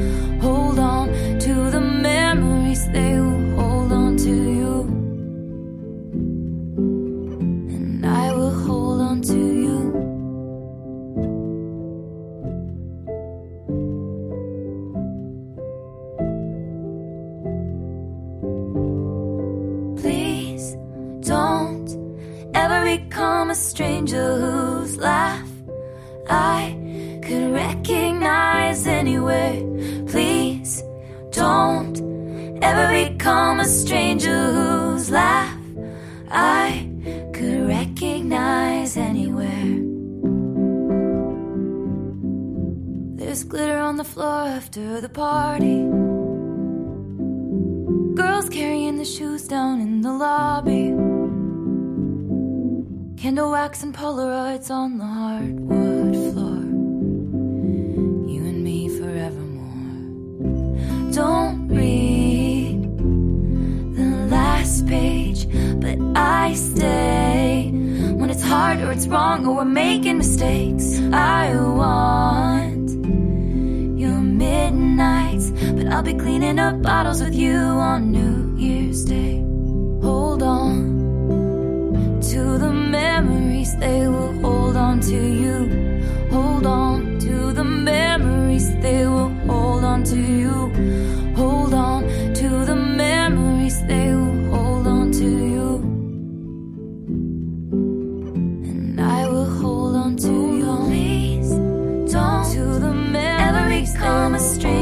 Speaker 3: After the party. Girls carrying the shoes down in the lobby. Candle wax and Polaroids on the hardwood floor. You and me forevermore. Don't read the last page, but I stay when it's hard or it's wrong or we're making mistakes. I want nights, but I'll be cleaning up bottles with you on New Year's Day. Hold on to the memories, they will hold on to you. Hold on to the memories, they will hold on to you. Hold on to the memories, they will hold on to you. And I will hold on to you. Please don't to the memories, ever become a stranger.